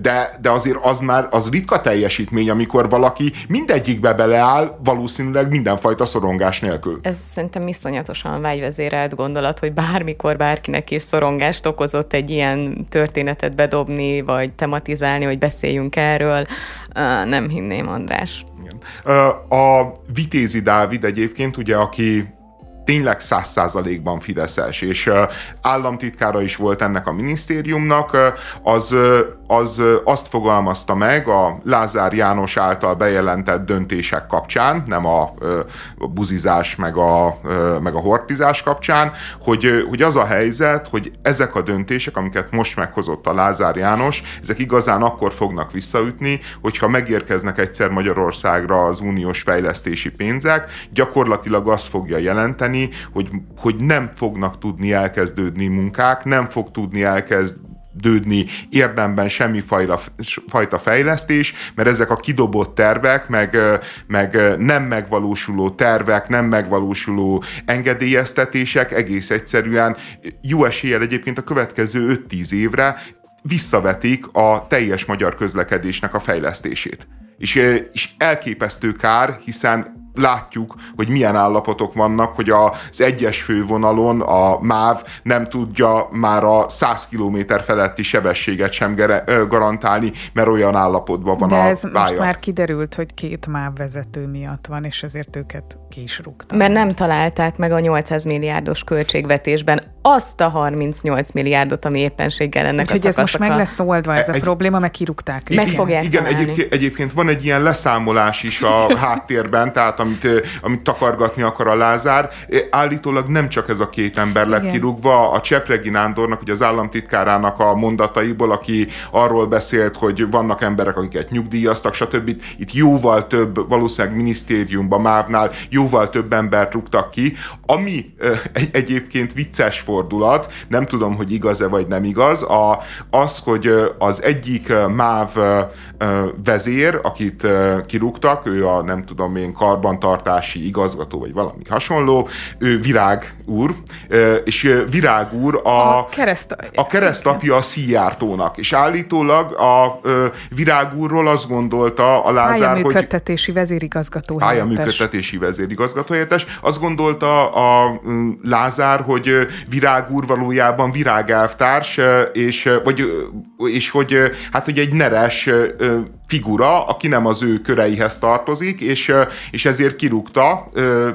De, de azért az már az ritka teljesítmény, amikor valaki mindegyikbe beleáll, valószínűleg mindenfajta szorongás nélkül. Ez szerintem iszonyatosan vágyvezérelt gondolat, hogy bármikor bárkinek is szorongás hatást okozott egy ilyen történetet bedobni, vagy tematizálni, hogy beszéljünk erről. Nem hinném, András. Igen. A Vitézi Dávid egyébként, ugye, aki tényleg száz százalékban Fideszes, és államtitkára is volt ennek a minisztériumnak, az, az azt fogalmazta meg a Lázár János által bejelentett döntések kapcsán, nem a buzizás meg a, meg a hortizás kapcsán, hogy, hogy az a helyzet, hogy ezek a döntések, amiket most meghozott a Lázár János, ezek igazán akkor fognak visszaütni, hogyha megérkeznek egyszer Magyarországra az uniós fejlesztési pénzek, gyakorlatilag azt fogja jelenteni, hogy, hogy nem fognak tudni elkezdődni munkák, nem fog tudni elkezdődni érdemben semmi fajta fejlesztés, mert ezek a kidobott tervek, meg, meg nem megvalósuló tervek, nem megvalósuló engedélyeztetések egész egyszerűen jó eséllyel egyébként a következő 5-10 évre visszavetik a teljes magyar közlekedésnek a fejlesztését. És, és elképesztő kár, hiszen látjuk, hogy milyen állapotok vannak, hogy az egyes fővonalon a MÁV nem tudja már a 100 km feletti sebességet sem garantálni, mert olyan állapotban van De a ez pálya. most már kiderült, hogy két MÁV vezető miatt van, és ezért őket ki is rúgtak. Mert nem találták meg a 800 milliárdos költségvetésben azt a 38 milliárdot, ami éppenséggel ennek Úgyhogy a ez most meg lesz oldva ez a egy, probléma, meg kirúgták. Meg igen, fogják Igen, egyébként, egyébként van egy ilyen leszámolás is a háttérben, tehát amit, amit takargatni akar a Lázár. Állítólag nem csak ez a két ember lett igen. kirúgva, a Csepregi Nándornak, ugye az államtitkárának a mondataiból, aki arról beszélt, hogy vannak emberek, akiket nyugdíjaztak, stb. Itt jóval több, valószínűleg minisztériumban, MÁV-nál jóval több embert rúgtak ki, ami egy, egyébként vicces fordulat, nem tudom, hogy igaz-e vagy nem igaz, a, az, hogy az egyik MÁV vezér, akit kirúgtak, ő a nem tudom én karbantartási igazgató, vagy valami hasonló, ő Virág úr, és Virág úr a, a, kereszt, a keresztapja a Szijjártónak, és állítólag a Virág úrról azt gondolta a Lázár, hogy... működtetési vezérigazgató helyettes. működtetési vezérigazgató helyettes. Azt gondolta a Lázár, hogy Virág úr valójában virágelvtárs, és, vagy, és hogy hát hogy egy neres figura, aki nem az ő köreihez tartozik, és, és ezért kirúgta,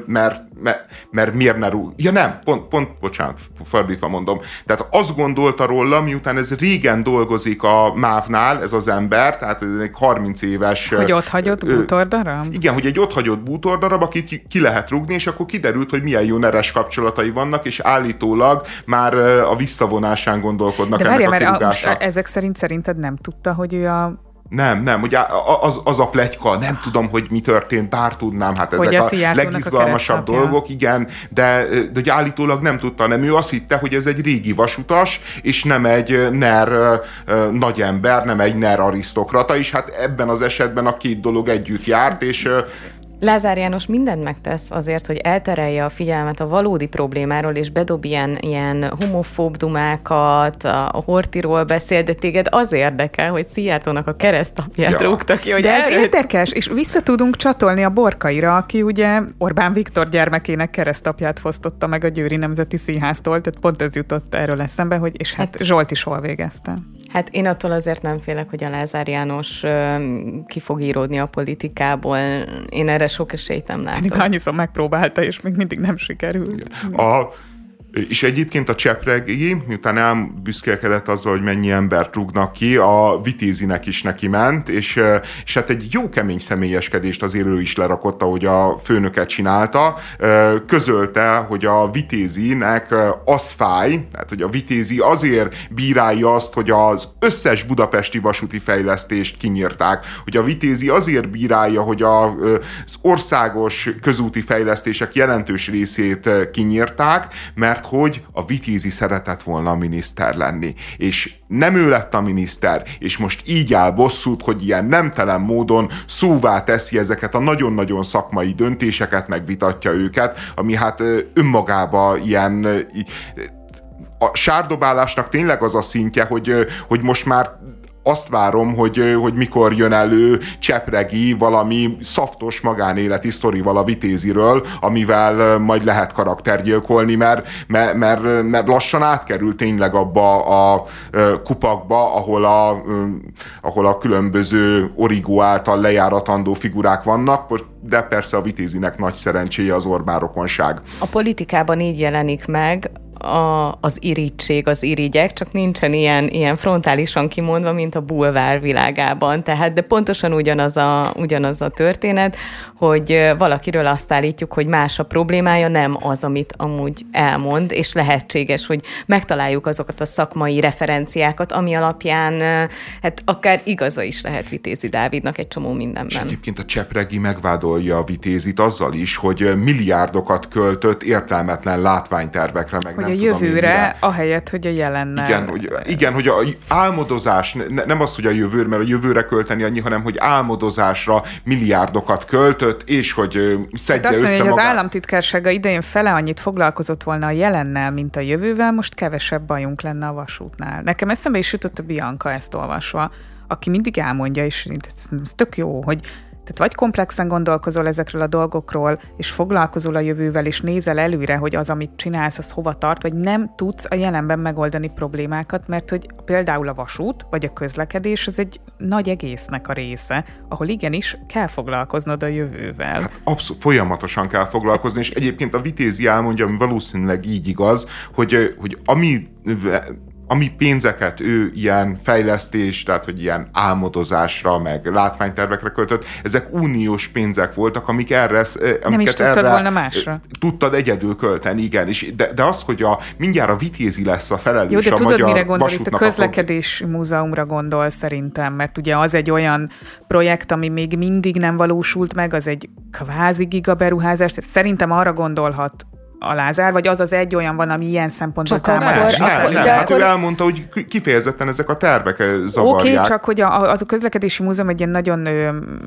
mert, mert, mert miért ne rúg... Ja nem, pont, pont, bocsánat, fordítva mondom. Tehát azt gondolta róla, miután ez régen dolgozik a MÁV-nál, ez az ember, tehát egy 30 éves... Hogy ott hagyott bútordarab? Igen, hogy egy ott hagyott bútordarab, akit ki lehet rúgni, és akkor kiderült, hogy milyen jó neres kapcsolatai vannak, és állítólag már a visszavonásán gondolkodnak De várja, ennek a mert a, ezek szerint szerinted nem tudta, hogy ő a Nem, nem, ugye az, az a plegyka, nem tudom, hogy mi történt, bár tudnám, hát ezek hogy a legizgalmasabb a dolgok, igen, de, de hogy állítólag nem tudta, nem ő azt hitte, hogy ez egy régi vasutas, és nem egy NER nagy ember, nem egy NER arisztokrata, és hát ebben az esetben a két dolog együtt járt, és Lázár János mindent megtesz azért, hogy elterelje a figyelmet a valódi problémáról, és bedob ilyen, ilyen homofób dumákat, a Hortiról beszél, de téged az érdekel, hogy Szijjártónak a keresztapját ja. rúgta ki. Hogy de ez erőt... érdekes, és vissza tudunk csatolni a Borkaira, aki ugye Orbán Viktor gyermekének keresztapját fosztotta meg a Győri Nemzeti Színháztól, tehát pont ez jutott erről eszembe, hogy és hát, hát Zsolt is hol végezte. Hát én attól azért nem félek, hogy a Lázár János ki fog íródni a politikából. Én erre sok esélyt nem látom. Pedig annyiszor megpróbálta, és még mindig nem sikerült. A, és egyébként a Csepregi, miután elbüszkélkedett azzal, hogy mennyi embert rúgnak ki, a Vitézinek is neki ment, és, és hát egy jó kemény személyeskedést azért ő is lerakott, ahogy a főnöket csinálta. Közölte, hogy a Vitézinek az fáj, tehát hogy a Vitézi azért bírálja azt, hogy az összes budapesti vasúti fejlesztést kinyírták, hogy a Vitézi azért bírálja, hogy az országos közúti fejlesztések jelentős részét kinyírták, mert hogy a Vitézi szeretett volna a miniszter lenni. És nem ő lett a miniszter, és most így áll bosszút, hogy ilyen nemtelen módon szóvá teszi ezeket a nagyon-nagyon szakmai döntéseket, megvitatja őket, ami hát önmagába ilyen a sárdobálásnak tényleg az a szintje, hogy, hogy most már azt várom, hogy, hogy mikor jön elő Csepregi valami szaftos magánéleti sztorival a Vitéziről, amivel majd lehet karaktergyilkolni, mert, mert, mert, mert lassan átkerül tényleg abba a kupakba, ahol a, ahol a különböző origó által lejáratandó figurák vannak, de persze a Vitézinek nagy szerencséje az Orbán rokonság. A politikában így jelenik meg, a, az irítség, az irigyek, csak nincsen ilyen, ilyen frontálisan kimondva, mint a bulvár világában. Tehát, de pontosan ugyanaz a, ugyanaz a történet, hogy valakiről azt állítjuk, hogy más a problémája, nem az, amit amúgy elmond, és lehetséges, hogy megtaláljuk azokat a szakmai referenciákat, ami alapján hát akár igaza is lehet Vitézi Dávidnak egy csomó mindenben. És egyébként a Csepregi megvádolja a Vitézit azzal is, hogy milliárdokat költött értelmetlen látványtervekre, meg hogy nem jövőre, tudom, ahelyett, hogy a jelennel. Igen, hogy, igen, hogy a álmodozás, nem az, hogy a jövőre, mert a jövőre költeni annyi, hanem hogy álmodozásra milliárdokat költött, és hogy szedje hát össze mondja, hogy az államtitkársága idején fele annyit foglalkozott volna a jelennel, mint a jövővel, most kevesebb bajunk lenne a vasútnál. Nekem eszembe is jutott a Bianca ezt olvasva, aki mindig elmondja, és ez tök jó, hogy tehát vagy komplexen gondolkozol ezekről a dolgokról, és foglalkozol a jövővel, és nézel előre, hogy az, amit csinálsz, az hova tart, vagy nem tudsz a jelenben megoldani problémákat, mert hogy például a vasút, vagy a közlekedés, az egy nagy egésznek a része, ahol igenis kell foglalkoznod a jövővel. Hát abszolút, folyamatosan kell foglalkozni, és egyébként a Vitézi elmondja, ami valószínűleg így igaz, hogy, hogy ami ami pénzeket ő ilyen fejlesztés, tehát hogy ilyen álmodozásra, meg látványtervekre költött, ezek uniós pénzek voltak, amik erre... Amiket Nem is tudtad erre, volna másra. Tudtad egyedül költeni, igen. És de, de az, hogy a, mindjárt a vitézi lesz a felelős Jó, de a tudod, magyar mire gondol? Itt a közlekedés a... múzeumra gondol szerintem, mert ugye az egy olyan projekt, ami még mindig nem valósult meg, az egy kvázi gigaberuházás, tehát szerintem arra gondolhat a Lázár, vagy az az egy olyan van, ami ilyen szempontból támadás? Nem, nem, nem. De hát akkor... ő elmondta, hogy kifejezetten ezek a tervek eh, zavarják. Oké, okay, csak hogy a, az a közlekedési múzeum egy ilyen nagyon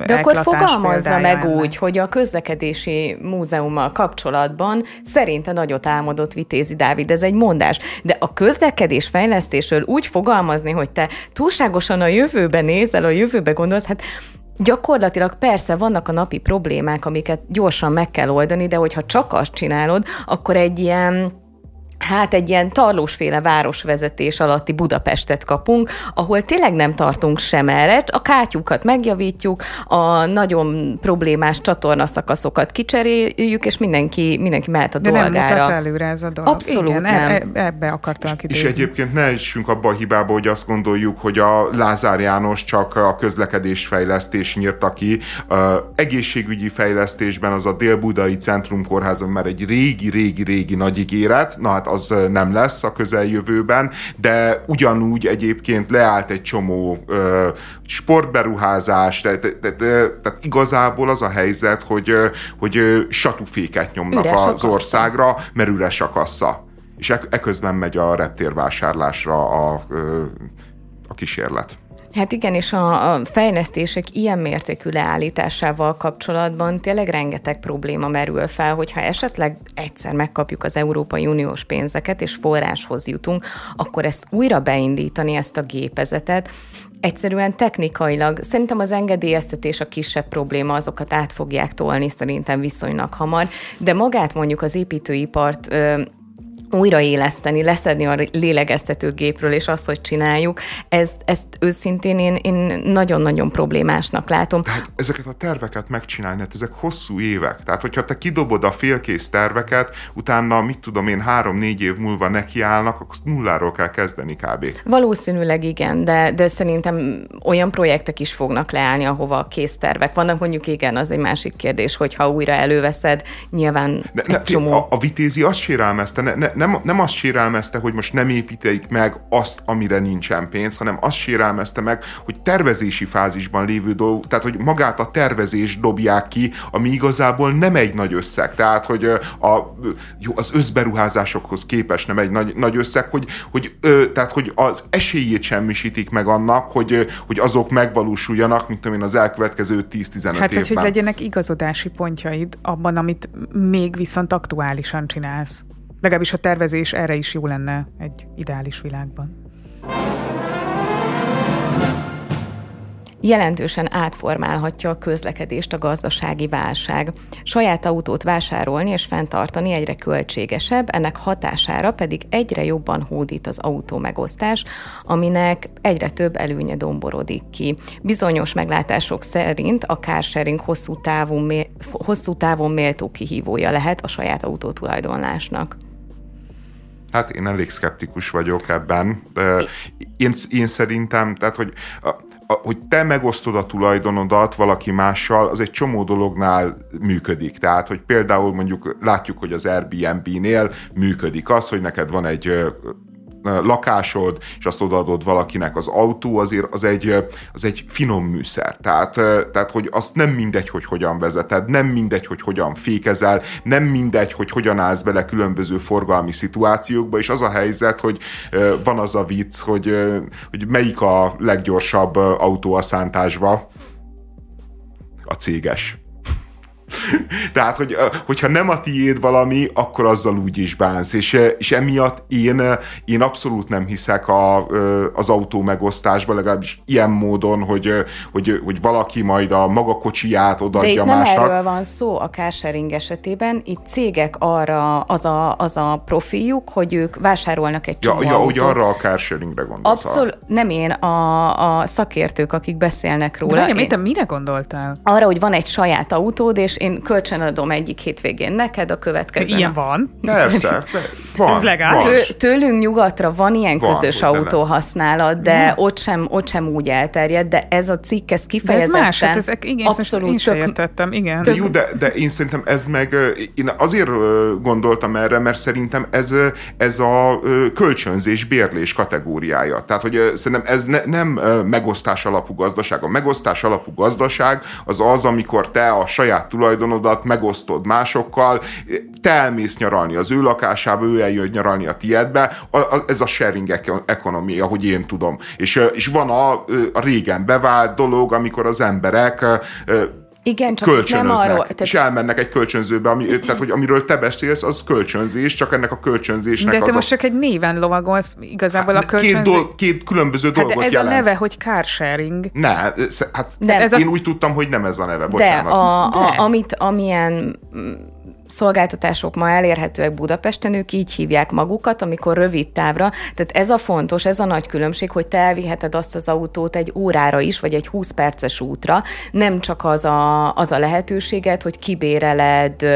De akkor fogalmazza meg lenne. úgy, hogy a közlekedési múzeummal kapcsolatban szerinte nagyot álmodott Vitézi Dávid, ez egy mondás. De a közlekedés fejlesztésről úgy fogalmazni, hogy te túlságosan a jövőbe nézel, a jövőbe gondolsz, hát Gyakorlatilag persze vannak a napi problémák, amiket gyorsan meg kell oldani, de hogyha csak azt csinálod, akkor egy ilyen hát egy ilyen tarlósféle városvezetés alatti Budapestet kapunk, ahol tényleg nem tartunk sem erre, a kátyukat megjavítjuk, a nagyon problémás csatornaszakaszokat kicseréljük, és mindenki, mindenki mehet a De dolgára. De nem mutat előre ez a dolog. Abszolút Igen, nem. E, e, ebbe akartam És egyébként ne essünk abba a hibába, hogy azt gondoljuk, hogy a Lázár János csak a közlekedésfejlesztés nyírta ki. Uh, egészségügyi fejlesztésben az a Dél-Budai Centrum Kórházon már egy régi-régi-régi nagy ígéret. Na hát az nem lesz a közeljövőben, de ugyanúgy egyébként leállt egy csomó ö, sportberuházás, tehát, tehát, tehát igazából az a helyzet, hogy, hogy satuféket nyomnak üres az országra, mert üres a kassa. És eközben megy a reptérvásárlásra a, a kísérlet. Hát igen, és a, fejlesztések ilyen mértékű leállításával kapcsolatban tényleg rengeteg probléma merül fel, hogyha esetleg egyszer megkapjuk az Európai Uniós pénzeket, és forráshoz jutunk, akkor ezt újra beindítani, ezt a gépezetet, egyszerűen technikailag, szerintem az engedélyeztetés a kisebb probléma, azokat át fogják tolni szerintem viszonylag hamar, de magát mondjuk az építőipart ö, újraéleszteni, leszedni a lélegeztetőgépről, és azt, hogy csináljuk, ezt, ezt őszintén én, én nagyon-nagyon problémásnak látom. Tehát ezeket a terveket megcsinálni, hát ezek hosszú évek. Tehát, hogyha te kidobod a félkész terveket, utána, mit tudom én, három-négy év múlva nekiállnak, akkor nulláról kell kezdeni kb. Valószínűleg igen, de, de szerintem olyan projektek is fognak leállni, ahova a késztervek vannak. Mondjuk igen, az egy másik kérdés, hogyha újra előveszed, nyilván ne, ne, csomó... A, a vitézi azt sérelmezte, ne, ne, nem, nem azt sérelmezte, hogy most nem építeik meg azt, amire nincsen pénz, hanem azt sérelmezte meg, hogy tervezési fázisban lévő dolgok, tehát hogy magát a tervezés dobják ki, ami igazából nem egy nagy összeg. Tehát, hogy a, jó, az összberuházásokhoz képes nem egy nagy, nagy összeg, hogy, hogy, tehát, hogy az esélyét semmisítik meg annak, hogy, hogy azok megvalósuljanak, mint én az elkövetkező 10-15 hát, évben. Hát, hogy legyenek igazodási pontjaid abban, amit még viszont aktuálisan csinálsz. Legalábbis a tervezés erre is jó lenne egy ideális világban. jelentősen átformálhatja a közlekedést a gazdasági válság. Saját autót vásárolni és fenntartani egyre költségesebb, ennek hatására pedig egyre jobban hódít az autó megosztás, aminek egyre több előnye domborodik ki. Bizonyos meglátások szerint a carsharing hosszú távon, hosszú távon méltó kihívója lehet a saját autótulajdonlásnak. Hát én elég szkeptikus vagyok ebben. Én, én szerintem, tehát hogy, hogy te megosztod a tulajdonodat valaki mással, az egy csomó dolognál működik. Tehát, hogy például mondjuk látjuk, hogy az Airbnb-nél működik az, hogy neked van egy lakásod, és azt odaadod valakinek az autó, azért az egy, az egy finom műszer. Tehát, tehát, hogy azt nem mindegy, hogy hogyan vezeted, nem mindegy, hogy hogyan fékezel, nem mindegy, hogy hogyan állsz bele különböző forgalmi szituációkba, és az a helyzet, hogy van az a vicc, hogy, hogy melyik a leggyorsabb autó a szántásba, a céges. Tehát, hogy, hogyha nem a tiéd valami, akkor azzal úgy is bánsz. És, és emiatt én, én abszolút nem hiszek a, az autó megosztásba, legalábbis ilyen módon, hogy, hogy, hogy valaki majd a maga kocsiját odaadja De itt másnak. nem erről van szó a carsharing esetében, itt cégek arra az a, az a profiljuk, hogy ők vásárolnak egy csomó ja, ja, hogy arra a carsharingre gondolsz. Abszolút, nem én, a, a szakértők, akik beszélnek róla. De én, te mire gondoltál? Arra, hogy van egy saját autód, és én kölcsönadom egyik hétvégén neked, a következő. Ilyen van? Persze, van. Ez legális. Tő, tőlünk nyugatra van ilyen van, közös autóhasználat, de ja. ott, sem, ott sem úgy elterjed, de ez a cikk, ez kifejezetten de ez más, hát ezek, igen, abszolút én tök, értettem, igen. De jó, de, de én szerintem ez meg, én azért gondoltam erre, mert szerintem ez, ez a kölcsönzés, bérlés kategóriája. Tehát, hogy szerintem ez ne, nem megosztás alapú gazdaság. A megosztás alapú gazdaság az az, amikor te a saját tulajdonodat megosztod másokkal, te elmész nyaralni az ő lakásába, ő eljön nyaralni a tiédbe, ez a sharing economy, ahogy én tudom. És, és van a, a régen bevált dolog, amikor az emberek igen, csak nem arról. Tehát... És elmennek egy kölcsönzőbe, ami, tehát hogy amiről te beszélsz, az kölcsönzés, csak ennek a kölcsönzésnek De te az most a... csak egy néven lovagolsz igazából hát, a kölcsönzés. Két, do- két különböző dolgot hát de ez jelent. a neve, hogy carsharing. Ne, hát de én a... úgy tudtam, hogy nem ez a neve, bocsánat. De, a, a, amit, amilyen szolgáltatások ma elérhetőek Budapesten, ők így hívják magukat, amikor rövid távra. Tehát ez a fontos, ez a nagy különbség, hogy te elviheted azt az autót egy órára is, vagy egy 20 perces útra. Nem csak az a, az a lehetőséget, hogy kibéreled,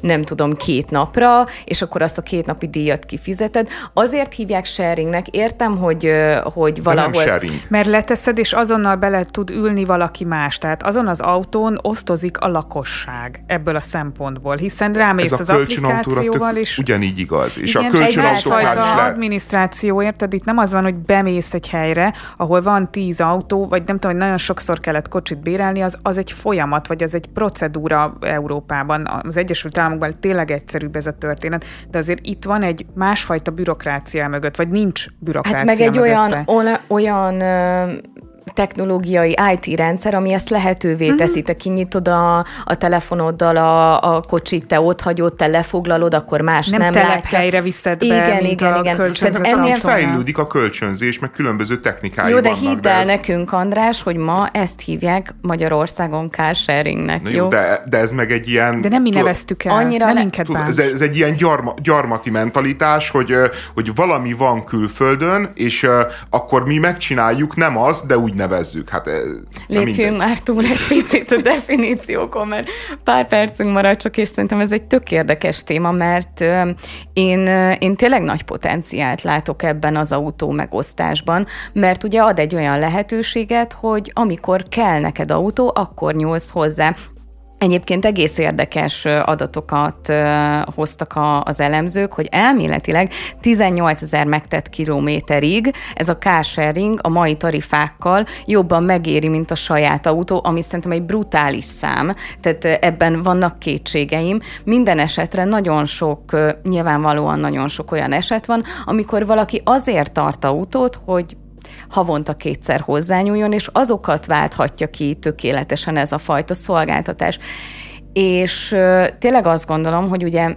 nem tudom, két napra, és akkor azt a két napi díjat kifizeted. Azért hívják sharingnek, értem, hogy, hogy valahol... De nem sharing. Mert leteszed, és azonnal bele tud ülni valaki más. Tehát azon az autón osztozik a lakosság ebből a szempontból, hiszen egyszerűen rámész az applikációval, és ugyanígy igaz. És igen, a kölcsönautóknál is lehet. adminisztráció, érted? Itt nem az van, hogy bemész egy helyre, ahol van tíz autó, vagy nem tudom, hogy nagyon sokszor kellett kocsit bérelni, az, az egy folyamat, vagy az egy procedúra Európában. Az Egyesült Államokban tényleg egyszerűbb ez a történet, de azért itt van egy másfajta bürokrácia mögött, vagy nincs bürokrácia Hát meg egy mögötte. olyan, olyan technológiai IT rendszer, ami ezt lehetővé uh-huh. teszi. Te kinyitod a, a telefonoddal a, a kocsit, te ott hagyod, te lefoglalod, akkor más nem, nem telephelyre viszed be, igen, mint igen, a igen. Tehát ennél fejlődik a kölcsönzés, meg különböző technikái Jó, de vannak, hidd el ez... nekünk, András, hogy ma ezt hívják Magyarországon carsharingnek. jó, jó? De, de ez meg egy ilyen... De nem mi neveztük el, Annyira nem minket tud, ez, ez egy ilyen gyarma, gyarmati mentalitás, hogy, hogy valami van külföldön, és akkor mi megcsináljuk, nem az, de úgy nevezzük. Hát, Lépjünk már túl egy picit a definíciókon, mert pár percünk marad csak, és szerintem ez egy tök érdekes téma, mert én, én tényleg nagy potenciált látok ebben az autó megosztásban, mert ugye ad egy olyan lehetőséget, hogy amikor kell neked autó, akkor nyúlsz hozzá. Egyébként egész érdekes adatokat hoztak az elemzők, hogy elméletileg 18 ezer megtett kilométerig ez a carsharing a mai tarifákkal jobban megéri, mint a saját autó, ami szerintem egy brutális szám, tehát ebben vannak kétségeim. Minden esetre nagyon sok, nyilvánvalóan nagyon sok olyan eset van, amikor valaki azért tart autót, hogy havonta kétszer hozzányúljon, és azokat válthatja ki tökéletesen ez a fajta szolgáltatás. És tényleg azt gondolom, hogy ugye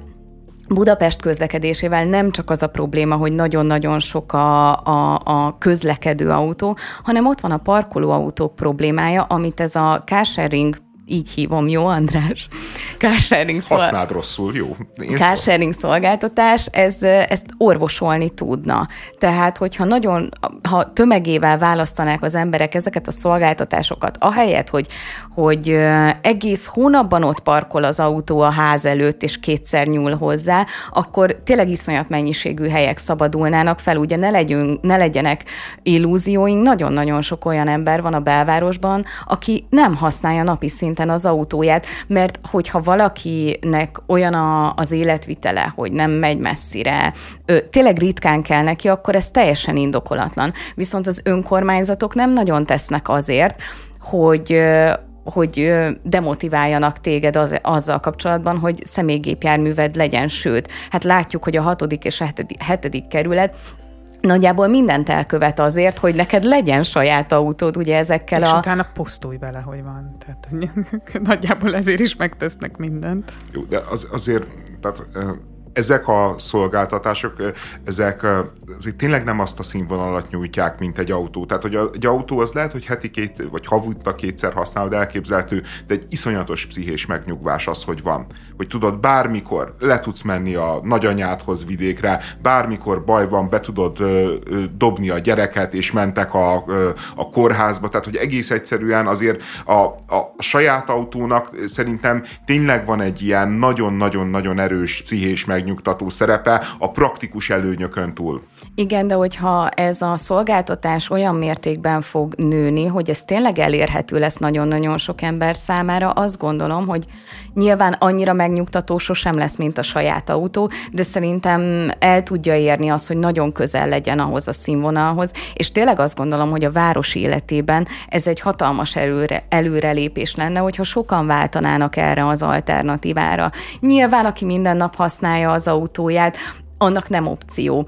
Budapest közlekedésével nem csak az a probléma, hogy nagyon-nagyon sok a, a, a közlekedő autó, hanem ott van a parkoló autók problémája, amit ez a carsharing így hívom, jó András? Carsharing szol... Használd rosszul, jó. Carsharing szolgáltatás, ez, ezt orvosolni tudna. Tehát, hogyha nagyon, ha tömegével választanák az emberek ezeket a szolgáltatásokat, ahelyett, hogy, hogy egész hónapban ott parkol az autó a ház előtt, és kétszer nyúl hozzá, akkor tényleg iszonyat mennyiségű helyek szabadulnának fel, ugye ne, legyünk, ne legyenek illúzióink, nagyon-nagyon sok olyan ember van a belvárosban, aki nem használja napi szinten az autóját, mert hogyha valakinek olyan a, az életvitele, hogy nem megy messzire, tényleg ritkán kell neki, akkor ez teljesen indokolatlan. Viszont az önkormányzatok nem nagyon tesznek azért, hogy hogy demotiváljanak téged az, azzal kapcsolatban, hogy személygépjárműved legyen, sőt, hát látjuk, hogy a hatodik és hetedik, hetedik kerület nagyjából mindent elkövet azért, hogy neked legyen saját autód, ugye ezekkel és a... És utána posztolj bele, hogy van. Tehát hogy nagyjából ezért is megtesznek mindent. Jó, de az, azért, tehát ezek a szolgáltatások, ezek azért tényleg nem azt a színvonalat nyújtják, mint egy autó. Tehát, hogy egy autó az lehet, hogy heti két, vagy havutta kétszer használod, elképzelhető, de egy iszonyatos pszichés megnyugvás az, hogy van. Hogy tudod, bármikor le tudsz menni a nagyanyádhoz vidékre, bármikor baj van, be tudod ö, ö, dobni a gyereket, és mentek a, ö, a kórházba. Tehát, hogy egész egyszerűen azért a, a, saját autónak szerintem tényleg van egy ilyen nagyon-nagyon-nagyon erős pszichés megnyugvás, megnyugtató szerepe a praktikus előnyökön túl. Igen, de hogyha ez a szolgáltatás olyan mértékben fog nőni, hogy ez tényleg elérhető lesz nagyon-nagyon sok ember számára, azt gondolom, hogy nyilván annyira megnyugtató sosem lesz, mint a saját autó, de szerintem el tudja érni azt, hogy nagyon közel legyen ahhoz a színvonalhoz, és tényleg azt gondolom, hogy a város életében ez egy hatalmas előre, előrelépés lenne, hogyha sokan váltanának erre az alternatívára. Nyilván, aki minden nap használja az autóját, annak nem opció.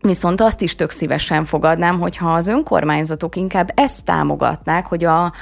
Viszont azt is tök szívesen fogadnám, hogyha az önkormányzatok inkább ezt támogatnák, hogy a,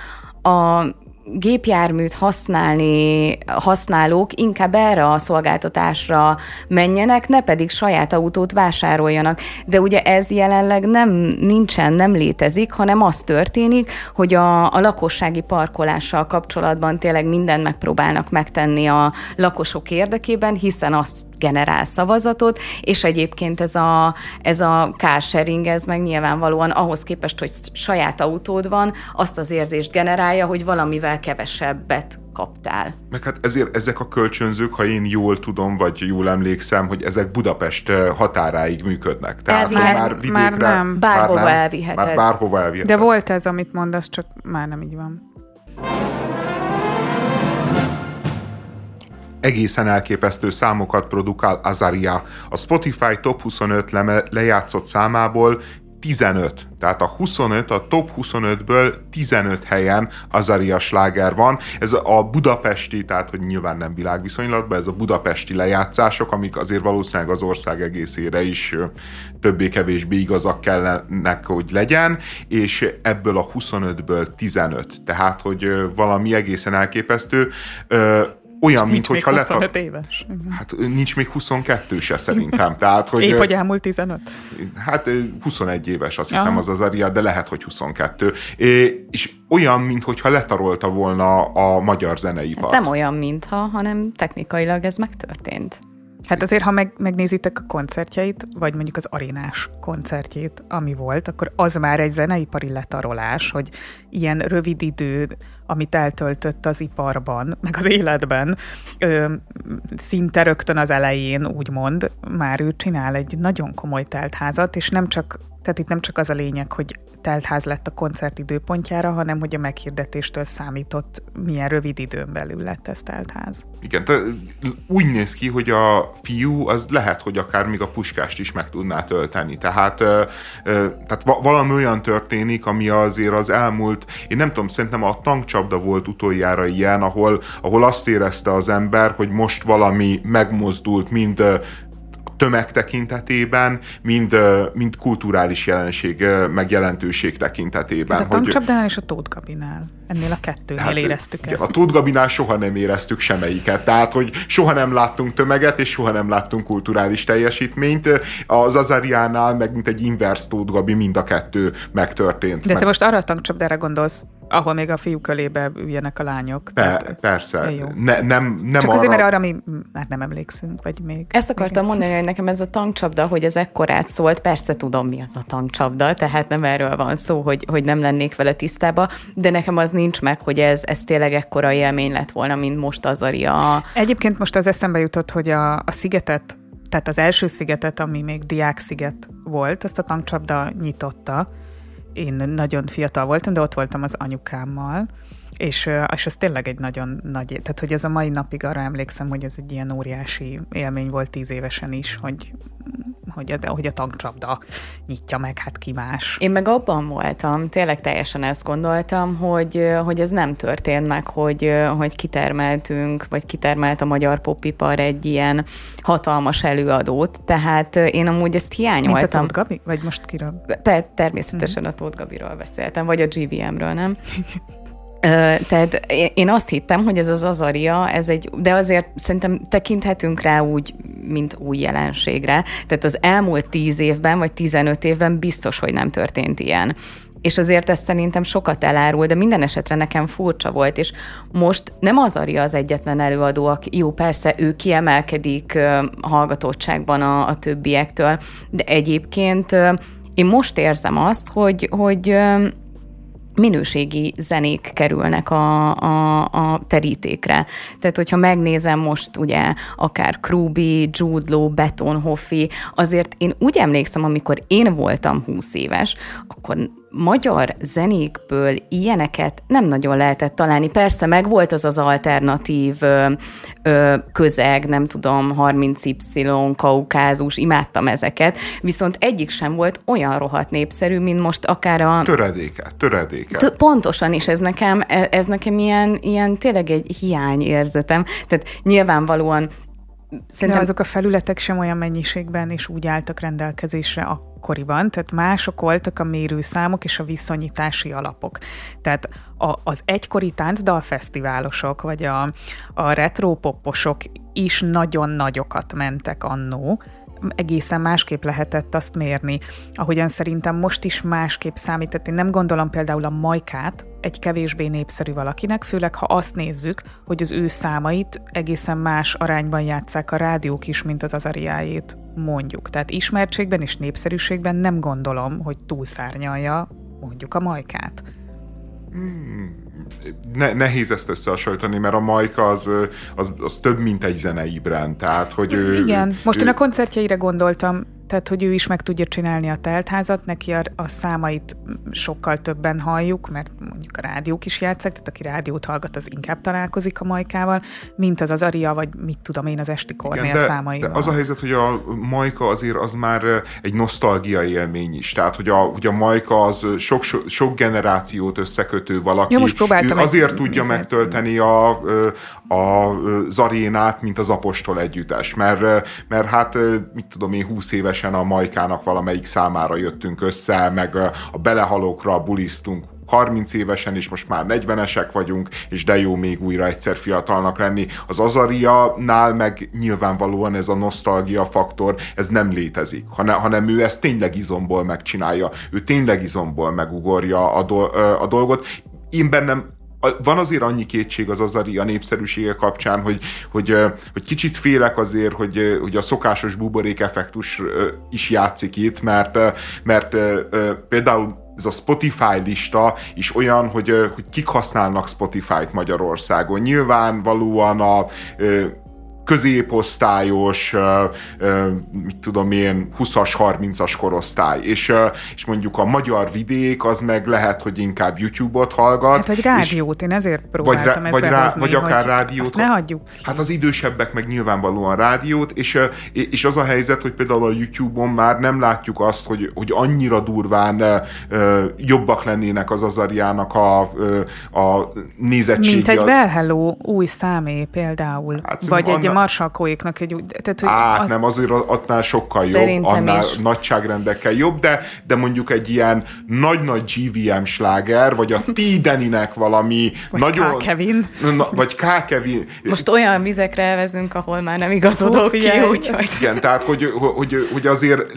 a gépjárműt használni használók inkább erre a szolgáltatásra menjenek, ne pedig saját autót vásároljanak. De ugye ez jelenleg nem nincsen, nem létezik, hanem az történik, hogy a, a lakossági parkolással kapcsolatban tényleg mindent megpróbálnak megtenni a lakosok érdekében, hiszen azt generál szavazatot, és egyébként ez a, ez a carsharing, ez meg nyilvánvalóan ahhoz képest, hogy saját autód van, azt az érzést generálja, hogy valamivel kevesebbet kaptál. Meg hát ezért ezek a kölcsönzők, ha én jól tudom, vagy jól emlékszem, hogy ezek Budapest eh, határáig működnek. Tehát Elvihet, már vidékre... Már nem. Bárhova már nem, elviheted. Már bárhova elviheted. De volt ez, amit mondasz, csak már nem így van. Egészen elképesztő számokat produkál Azaria. A Spotify Top 25 leme, lejátszott számából 15. Tehát a 25, a top 25-ből 15 helyen Azaria sláger van. Ez a budapesti, tehát hogy nyilván nem világviszonylatban, ez a budapesti lejátszások, amik azért valószínűleg az ország egészére is többé-kevésbé igazak kellene, hogy legyen, és ebből a 25-ből 15. Tehát, hogy valami egészen elképesztő olyan, mint hogyha lett 25 éves. Hát nincs még 22 se szerintem. Tehát, hogy, Épp, hogy elmúlt 15? Hát 21 éves, azt hiszem az az Aria, de lehet, hogy 22. És olyan, mintha letarolta volna a magyar zeneipart. Hát nem olyan, mintha, hanem technikailag ez megtörtént. Hát azért, ha meg, megnézitek a koncertjeit, vagy mondjuk az arénás koncertjét, ami volt, akkor az már egy zeneipari letarolás, hogy ilyen rövid idő, amit eltöltött az iparban, meg az életben, ö, szinte rögtön az elején, úgymond, már ő csinál egy nagyon komoly teltházat, és nem csak tehát itt nem csak az a lényeg, hogy teltház lett a koncert időpontjára, hanem hogy a meghirdetéstől számított, milyen rövid időn belül lett ez teltház. Igen, te, úgy néz ki, hogy a fiú az lehet, hogy akár még a puskást is meg tudná tölteni. Tehát, tehát valami olyan történik, ami azért az elmúlt, én nem tudom, szerintem a tankcsapda volt utoljára ilyen, ahol, ahol azt érezte az ember, hogy most valami megmozdult, mind tömeg tekintetében, mind, mind kulturális jelenség, meg jelentőség tekintetében. Hát a tankcsapdánál és a Tóth Gabinál. Ennél a kettőnél hát, éreztük ezt. A Tóth Gabinál soha nem éreztük semmelyiket. Tehát, hogy soha nem láttunk tömeget, és soha nem láttunk kulturális teljesítményt. Az Azariánál, meg mint egy inverse Tóth Gabi, mind a kettő megtörtént. De te meg... most arra a tankcsapdára gondolsz, ahol még a fiú kölébe üljenek a lányok. Pe- tehát, persze. Jó. Ne, nem, nem Csak arra... azért, mert arra mi már nem emlékszünk, vagy még. Ezt akartam mondani, hogy nekem ez a tankcsapda, hogy ez ekkorát szólt, persze tudom, mi az a tankcsapda, tehát nem erről van szó, hogy, hogy nem lennék vele tisztába, de nekem az nincs meg, hogy ez, ez tényleg ekkora élmény lett volna, mint most az Aria. Egyébként most az eszembe jutott, hogy a, a szigetet, tehát az első szigetet, ami még diák sziget volt, azt a tankcsapda nyitotta, én nagyon fiatal voltam, de ott voltam az anyukámmal, és, és ez tényleg egy nagyon nagy, tehát hogy ez a mai napig arra emlékszem, hogy ez egy ilyen óriási élmény volt tíz évesen is, hogy hogy a, hogy a tankcsapda nyitja meg, hát ki más. Én meg abban voltam, tényleg teljesen ezt gondoltam, hogy, hogy ez nem történt meg, hogy, hogy kitermeltünk, vagy kitermelt a magyar popipar egy ilyen hatalmas előadót, tehát én amúgy ezt hiányoltam. Mint a Tóth Gabi? Vagy most kiről? Per, természetesen mm-hmm. a Tóth Gabiról beszéltem, vagy a GVM-ről, nem? Tehát én azt hittem, hogy ez az azaria, ez egy, de azért szerintem tekinthetünk rá úgy, mint új jelenségre. Tehát az elmúlt tíz évben, vagy 15 évben biztos, hogy nem történt ilyen. És azért ez szerintem sokat elárul, de minden esetre nekem furcsa volt, és most nem az Aria az egyetlen előadó, aki, jó, persze ő kiemelkedik hallgatottságban a, a többiektől, de egyébként én most érzem azt, hogy, hogy minőségi zenék kerülnek a, a, a terítékre. Tehát, hogyha megnézem most ugye akár Krubi, Jude Law, Beton Hoffi, azért én úgy emlékszem, amikor én voltam 20 éves, akkor magyar zenékből ilyeneket nem nagyon lehetett találni. Persze meg volt az az alternatív ö, ö, közeg, nem tudom, 30Y, kaukázus, imádtam ezeket, viszont egyik sem volt olyan rohadt népszerű, mint most akár a... Töredéke, töredéke. T- pontosan, és ez nekem, e, ez nekem ilyen, ilyen tényleg egy hiányérzetem. Tehát nyilvánvalóan Szerintem De azok a felületek sem olyan mennyiségben és úgy álltak rendelkezésre akkoriban, tehát mások voltak a mérőszámok és a viszonyítási alapok. Tehát a, az egykori táncdalfesztiválosok, vagy a, a retrópoposok is nagyon nagyokat mentek annó, egészen másképp lehetett azt mérni, ahogyan szerintem most is másképp számít. Én nem gondolom például a majkát egy kevésbé népszerű valakinek, főleg ha azt nézzük, hogy az ő számait egészen más arányban játszák a rádiók is, mint az azariájét mondjuk. Tehát ismertségben és népszerűségben nem gondolom, hogy túlszárnyalja mondjuk a majkát. Hmm ne, nehéz ezt összehasonlítani, mert a Majka az, az, az több, mint egy zenei brand, tehát hogy ő... Igen, most ő, én a koncertjeire gondoltam, tehát hogy ő is meg tudja csinálni a teltházat, neki a, a számait sokkal többen halljuk, mert mondjuk a rádiók is játszák, tehát aki rádiót hallgat, az inkább találkozik a Majkával, mint az az Aria, vagy mit tudom én, az Esti Kornél Igen, de, számaival. De az a helyzet, hogy a Majka azért az már egy nosztalgia élmény is, tehát hogy a, hogy a Majka az sok, sok, sok generációt összekötő valaki. Ja, most ő azért tudja megtölteni a, a, az arénát, mint az apostol együttes, mert, mert hát mit tudom én, 20 évesen a Majkának valamelyik számára jöttünk össze, meg a belehalókra bulisztunk 30 évesen, és most már 40-esek vagyunk, és de jó még újra egyszer fiatalnak lenni. Az Azaria-nál meg nyilvánvalóan ez a nosztalgia faktor, ez nem létezik, hanem, hanem ő ezt tényleg izomból megcsinálja, ő tényleg izomból megugorja a, do, a dolgot. Én bennem van azért annyi kétség az Azari a népszerűsége kapcsán, hogy, hogy, hogy kicsit félek azért, hogy, hogy a szokásos buborék effektus is játszik itt, mert, mert például ez a Spotify lista is olyan, hogy, hogy kik használnak Spotify-t Magyarországon. Nyilvánvalóan a középosztályos, mit tudom én, 20-as, 30-as korosztály, és, és mondjuk a magyar vidék az meg lehet, hogy inkább YouTube-ot hallgat. Hát, vagy rádiót, és, én ezért próbáltam vagy, ezt vagy, rá, vagy akár rádiót. Azt ne hagyjuk. Hát az idősebbek meg nyilvánvalóan rádiót, és, és az a helyzet, hogy például a YouTube-on már nem látjuk azt, hogy, hogy annyira durván jobbak lennének az Azariának a, a nézettsége. Mint egy Well Hello új számé például. Hát, vagy egy marsalkóiknak egy úgy... Tehát, hogy Á, az... nem, azért annál sokkal jobb, annál is. nagyságrendekkel jobb, de, de mondjuk egy ilyen nagy-nagy GVM sláger, vagy a T. Deninek valami vagy nagyon... K. Kevin. Na, vagy K. Kevin. Most olyan vizekre elvezünk, ahol már nem igazodok ki, úgyhogy... Igen, tehát hogy, hogy, hogy azért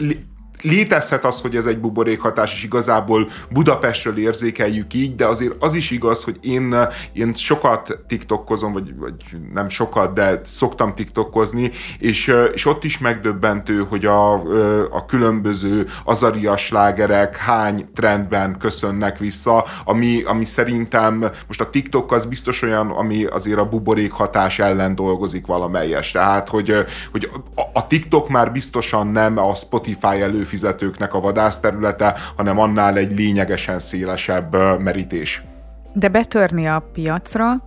létezhet az, hogy ez egy buborékhatás, és igazából Budapestről érzékeljük így, de azért az is igaz, hogy én, én sokat tiktokozom, vagy, vagy nem sokat, de szoktam tiktokozni, és, és ott is megdöbbentő, hogy a, a különböző azarias slágerek hány trendben köszönnek vissza, ami, ami szerintem most a TikTok az biztos olyan, ami azért a buborékhatás ellen dolgozik valamelyes. Tehát, hogy, hogy a, TikTok már biztosan nem a Spotify előfizetés előfizetőknek a vadászterülete, hanem annál egy lényegesen szélesebb merítés. De betörni a piacra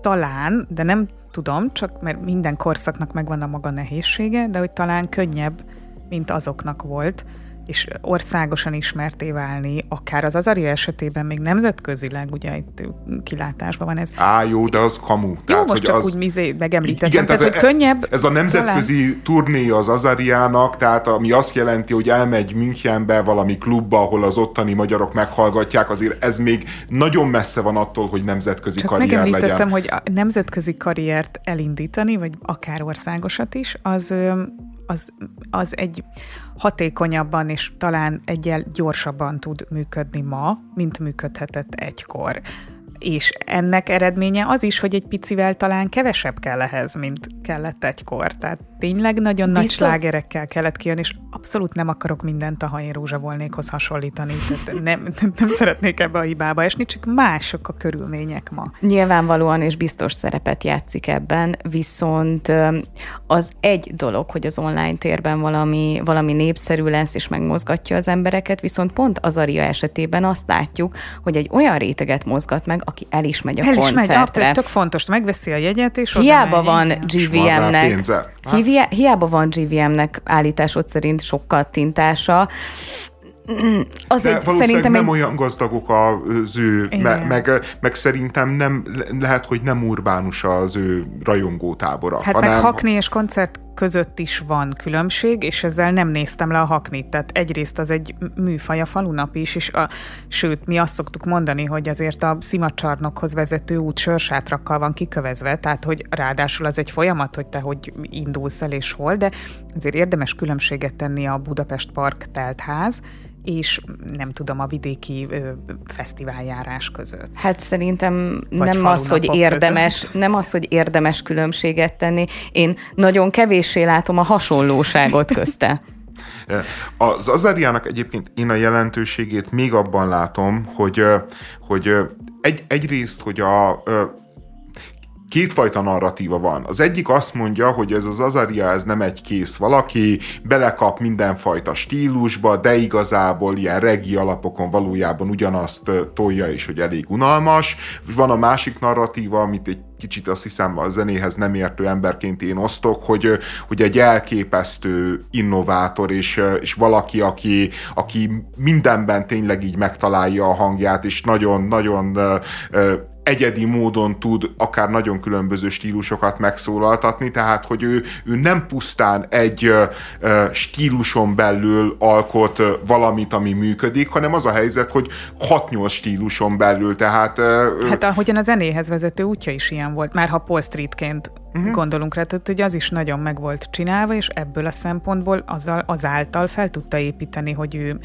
talán, de nem tudom, csak mert minden korszaknak megvan a maga nehézsége, de hogy talán könnyebb, mint azoknak volt és országosan ismerté válni, akár az Azaria esetében még nemzetközileg, ugye itt kilátásban van ez. Á, jó, de az kamu. Jó, tehát, most csak az... úgy mizé megemlítettem. Igen, tehát, tehát hogy e- könnyebb. Ez a nemzetközi talán... turné az Azariának, tehát ami azt jelenti, hogy elmegy Münchenbe valami klubba, ahol az ottani magyarok meghallgatják, azért ez még nagyon messze van attól, hogy nemzetközi csak karrier legyen. hogy a nemzetközi karriert elindítani, vagy akár országosat is, az az, az egy hatékonyabban és talán egyel gyorsabban tud működni ma, mint működhetett egykor. És ennek eredménye az is, hogy egy picivel talán kevesebb kell ehhez, mint kellett egykor. Tehát tényleg nagyon Biztos... nagy slágerekkel kellett kijönni, és abszolút nem akarok mindent a Ha én Rózsa volnékhoz hasonlítani. Tehát nem, nem szeretnék ebbe a hibába esni, csak mások a körülmények ma. Nyilvánvalóan és biztos szerepet játszik ebben, viszont az egy dolog, hogy az online térben valami, valami népszerű lesz, és megmozgatja az embereket, viszont pont az Aria esetében azt látjuk, hogy egy olyan réteget mozgat meg, aki el is megy a el koncertre. Is megy, tök fontos, megveszi a jegyet, és Hiába van GVM-nek, hiába van GVM-nek állításod szerint sokkal tintása, az De egy, szerintem nem egy... olyan gazdagok az ő, me, meg, meg szerintem nem, lehet, hogy nem urbánus az ő rajongótábora. Hát hanem... meg hakni és koncert között is van különbség, és ezzel nem néztem le a haknit. Tehát egyrészt az egy műfaj a falunap is, és a, sőt, mi azt szoktuk mondani, hogy azért a szimacsarnokhoz vezető út sörsátrakkal van kikövezve, tehát hogy ráadásul az egy folyamat, hogy te hogy indulsz el és hol, de azért érdemes különbséget tenni a Budapest Park teltház, és nem tudom, a vidéki ö, fesztiváljárás között. Hát szerintem Vagy nem az, hogy érdemes, között. nem az, hogy érdemes különbséget tenni. Én nagyon kevéssé látom a hasonlóságot közte. Az Azariának egyébként én a jelentőségét még abban látom, hogy, hogy egy, egyrészt, hogy a kétfajta narratíva van. Az egyik azt mondja, hogy ez az Azaria, ez nem egy kész valaki, belekap mindenfajta stílusba, de igazából ilyen regi alapokon valójában ugyanazt tolja, és hogy elég unalmas. Van a másik narratíva, amit egy kicsit azt hiszem a zenéhez nem értő emberként én osztok, hogy, hogy egy elképesztő innovátor, és, és valaki, aki, aki mindenben tényleg így megtalálja a hangját, és nagyon-nagyon egyedi módon tud akár nagyon különböző stílusokat megszólaltatni, tehát hogy ő, ő nem pusztán egy stíluson belül alkot valamit, ami működik, hanem az a helyzet, hogy 6-8 stíluson belül, tehát... Hát ahogyan a zenéhez vezető útja is ilyen volt, már ha Paul Streetként uh-huh. gondolunk rá, tehát hogy az is nagyon meg volt csinálva, és ebből a szempontból azzal, azáltal fel tudta építeni, hogy ő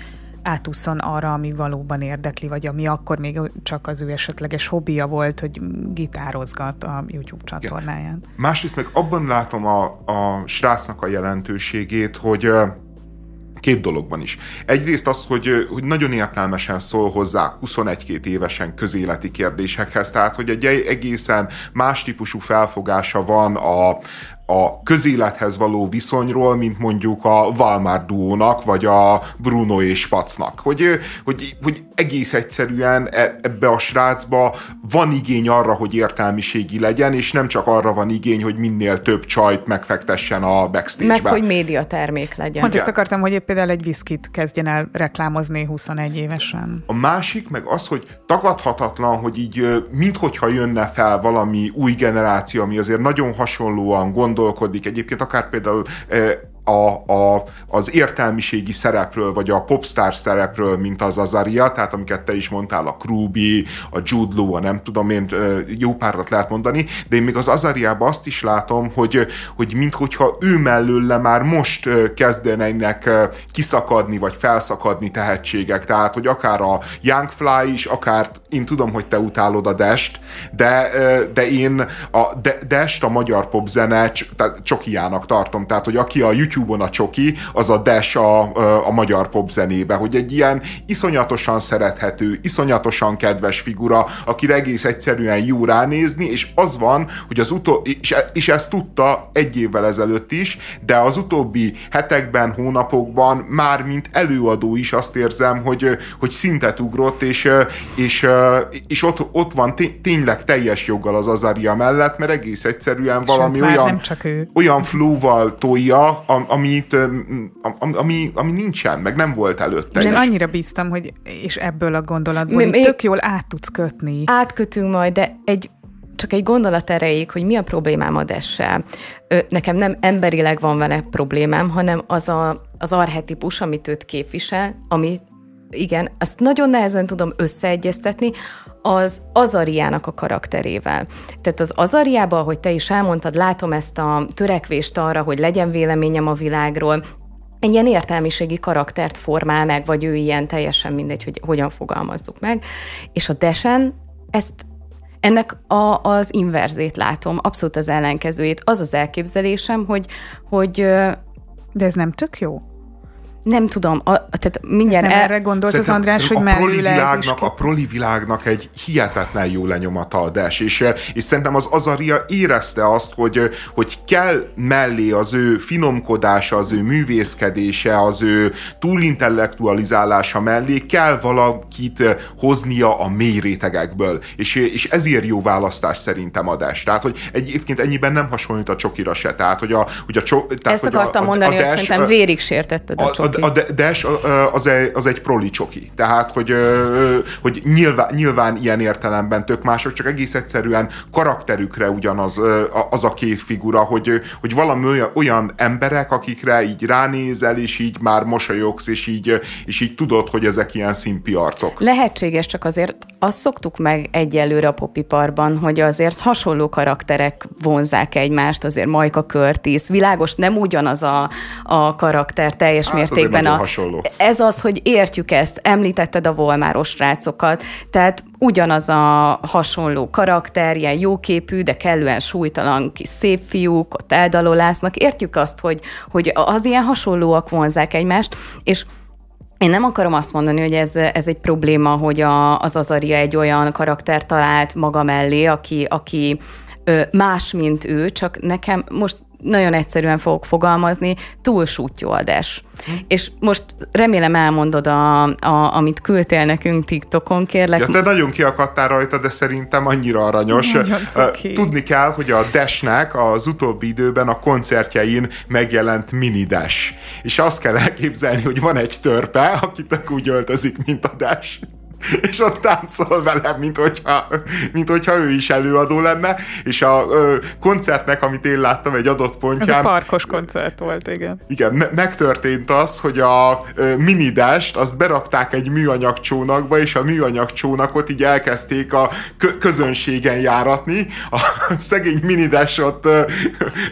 átúszon arra, ami valóban érdekli, vagy ami akkor még csak az ő esetleges hobbija volt, hogy gitározgat a YouTube csatornáján. Igen. Másrészt meg abban látom a, a srácnak a jelentőségét, hogy két dologban is. Egyrészt az, hogy, hogy nagyon értelmesen szól hozzá 21-2 évesen közéleti kérdésekhez, tehát hogy egy egészen más típusú felfogása van a, a közélethez való viszonyról, mint mondjuk a Valmár duónak, vagy a Bruno és Spacnak. Hogy, hogy, hogy egész egyszerűen e, ebbe a srácba van igény arra, hogy értelmiségi legyen, és nem csak arra van igény, hogy minél több csajt megfektessen a backstage-be. Meg, hogy médiatermék legyen. Pont ezt akartam, hogy például egy viszkit kezdjen el reklámozni 21 évesen. A másik meg az, hogy tagadhatatlan, hogy így minthogyha jönne fel valami új generáció, ami azért nagyon hasonlóan gond gondolkodik. Egyébként akár például a, a, az értelmiségi szerepről, vagy a popstar szerepről, mint az Azaria, tehát amiket te is mondtál, a Krúbi, a Jude Law, a nem tudom én, jó párat lehet mondani, de én még az Azariában azt is látom, hogy, hogy minthogyha ő mellőle már most kezdenek kiszakadni, vagy felszakadni tehetségek, tehát, hogy akár a Young Fly is, akár én tudom, hogy te utálod a Dest, de, de én a Dest a magyar popzene csokiának tartom, tehát, hogy aki a YouTube YouTube-on a csoki, az a Dash a, a magyar popzenébe, hogy egy ilyen iszonyatosan szerethető, iszonyatosan kedves figura, aki egész egyszerűen jó ránézni, és az van, hogy az utó, és, és ezt tudta egy évvel ezelőtt is, de az utóbbi hetekben, hónapokban már mint előadó is azt érzem, hogy, hogy szintet ugrott, és, és, és ott, ott van tényleg teljes joggal az Azaria mellett, mert egész egyszerűen valami Sőt, olyan, olyan flóval tolja, amit, ami, ami, ami nincsen, meg nem volt előtte. Én annyira bíztam, hogy és ebből a gondolatból mi, tök jól át tudsz kötni. Átkötünk majd, de egy csak egy gondolat erejéig, hogy mi a problémám a dessel. Nekem nem emberileg van vele problémám, hanem az a, az arhetipus, amit őt képvisel, ami igen, azt nagyon nehezen tudom összeegyeztetni az Azariának a karakterével. Tehát az Azariában, hogy te is elmondtad, látom ezt a törekvést arra, hogy legyen véleményem a világról, egy ilyen értelmiségi karaktert formál meg, vagy ő ilyen teljesen mindegy, hogy hogyan fogalmazzuk meg. És a Desen ezt ennek a, az inverzét látom, abszolút az ellenkezőjét. Az az elképzelésem, hogy, hogy de ez nem tök jó? Nem tudom, a, tehát mindjárt... Nem el... erre gondolt szerintem, az András, hogy a proli, világnak, a proli világnak egy hihetetlen jó lenyomata a Dash, és, és szerintem az Azaria érezte azt, hogy, hogy kell mellé az ő finomkodása, az ő művészkedése, az ő túlintellektualizálása mellé kell valakit hoznia a mély rétegekből, és, és ezért jó választás szerintem a Dash. Tehát, hogy egyébként ennyiben nem hasonlít a csokira se. Tehát, hogy a, hogy a cso, tehát, Ezt akartam a, a, mondani, a Dash, hogy szerintem vérig sértetted a, a, a Dash az egy, az egy proli csoki. Tehát, hogy, hogy nyilván, nyilván ilyen értelemben tök mások, csak egész egyszerűen karakterükre ugyanaz az a két figura, hogy, hogy valami olyan, olyan emberek, akikre így ránézel, és így már mosolyogsz, és így, és így tudod, hogy ezek ilyen szimpi arcok. Lehetséges, csak azért azt szoktuk meg egyelőre a popiparban, hogy azért hasonló karakterek vonzák egymást, azért Majka Curtis, világos, nem ugyanaz a, a karakter teljes hát, mértékben, mértékben a, hasonló. ez az, hogy értjük ezt, említetted a volmáros rácokat, tehát ugyanaz a hasonló karakter, ilyen jóképű, de kellően súlytalan kis szép fiúk, ott eldalolásznak, értjük azt, hogy, hogy az ilyen hasonlóak vonzák egymást, és én nem akarom azt mondani, hogy ez, ez egy probléma, hogy a, az Azaria egy olyan karakter talált maga mellé, aki, aki más, mint ő, csak nekem most nagyon egyszerűen fogok fogalmazni, túlsútyoldás. Hm. És most remélem elmondod, a, a, amit küldtél nekünk TikTokon, kérlek. Ja, te nagyon kiakadtál rajta, de szerintem annyira aranyos. Tudni kell, hogy a Dashnek az utóbbi időben a koncertjein megjelent mini Dash. És azt kell elképzelni, hogy van egy törpe, akit úgy öltözik, mint a Dash és ott táncol velem, mint hogyha, mint hogyha ő is előadó lenne, és a ö, koncertnek, amit én láttam egy adott pontján... Ez a parkos koncert volt, igen. Igen, me- megtörtént az, hogy a ö, minidást azt berakták egy műanyag csónakba, és a műanyag csónakot így elkezdték a kö- közönségen járatni. A szegény minidás ott, ö,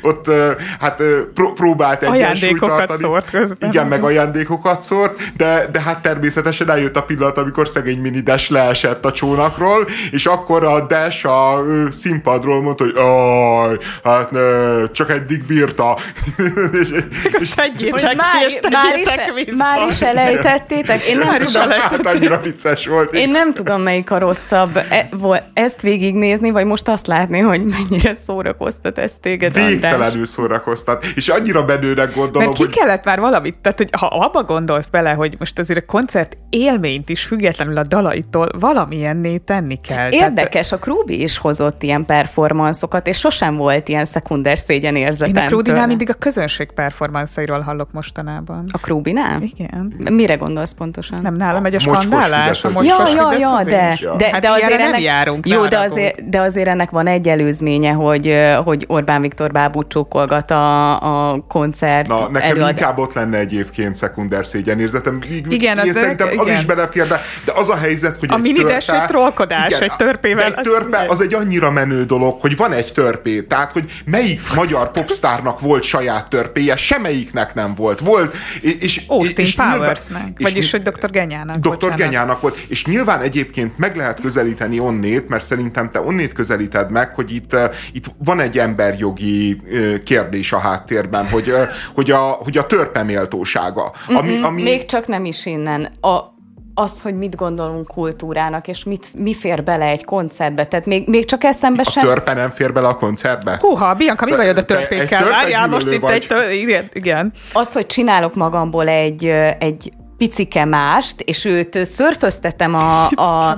ott ö, hát ö, pró- próbált egyensúlyt tartani. szórt közben. Igen, meg ajándékokat szórt, de, de hát természetesen eljött a pillanat, amikor szegény mini Dash leesett a csónakról, és akkor a Dash a színpadról mondta, hogy aj, hát ne, csak eddig bírta. és, és, már, már, is, már is elejtettétek? Én nem már tudom. Hát annyira vicces volt. Én nem tudom, melyik a rosszabb. E, ezt végignézni, vagy most azt látni, hogy mennyire szórakoztat ez téged, Végtelenül szórakoztat. És annyira bedőnek gondolom, Mert ki hogy... kellett már valamit, tehát hogy ha abba gondolsz bele, hogy most azért a koncert élményt is függetlenül a dalaitól valamilyenné tenni kell. Érdekes, Tehát, a Krúbi is hozott ilyen performanszokat, és sosem volt ilyen szekunder szégyen érzetem. Én a Krúbinál mindig a közönség performanszairól hallok mostanában. A Krúbinál? Igen. Mire gondolsz pontosan? Nem, nálam egy a skandálás. A ja, ja, ja, de, de, hát de azért ennek, nem járunk. Jó, de azért, de azért ennek van egy előzménye, hogy, hogy Orbán Viktor bábút csókolgat a, a koncert Na, nekem előad... inkább ott lenne egyébként szekunder szégyenérzetem. Igen, az, szerintem az igen. is belefér, de, de az a helyzet, hogy a egy minides törpe, egy trollkodás, igen, egy törpével. Egy törpe az egy annyira menő dolog, hogy van egy törpé. Tehát, hogy melyik magyar popstárnak volt saját törpéje, semmelyiknek nem volt. Volt, és, Austin és Powersnek, és, vagyis, hogy Dr. Genyának. Dr. Genyának volt. És nyilván egyébként meg lehet közelíteni onnét, mert szerintem te onnét közelíted meg, hogy itt, itt van egy emberjogi kérdés a háttérben, hogy, hogy, a, hogy a törpe méltósága. Ami, ami... Még csak nem is innen. A, az, hogy mit gondolunk kultúrának, és mit, mi fér bele egy koncertbe. Tehát még, még csak eszembe sem... A törpe nem fér bele a koncertbe? Húha, Bianca, mi bajod a törpékkel? Várjál, most itt egy tör... igen, igen. Az, hogy csinálok magamból egy, egy picike mást, és őt szörföztetem a, a,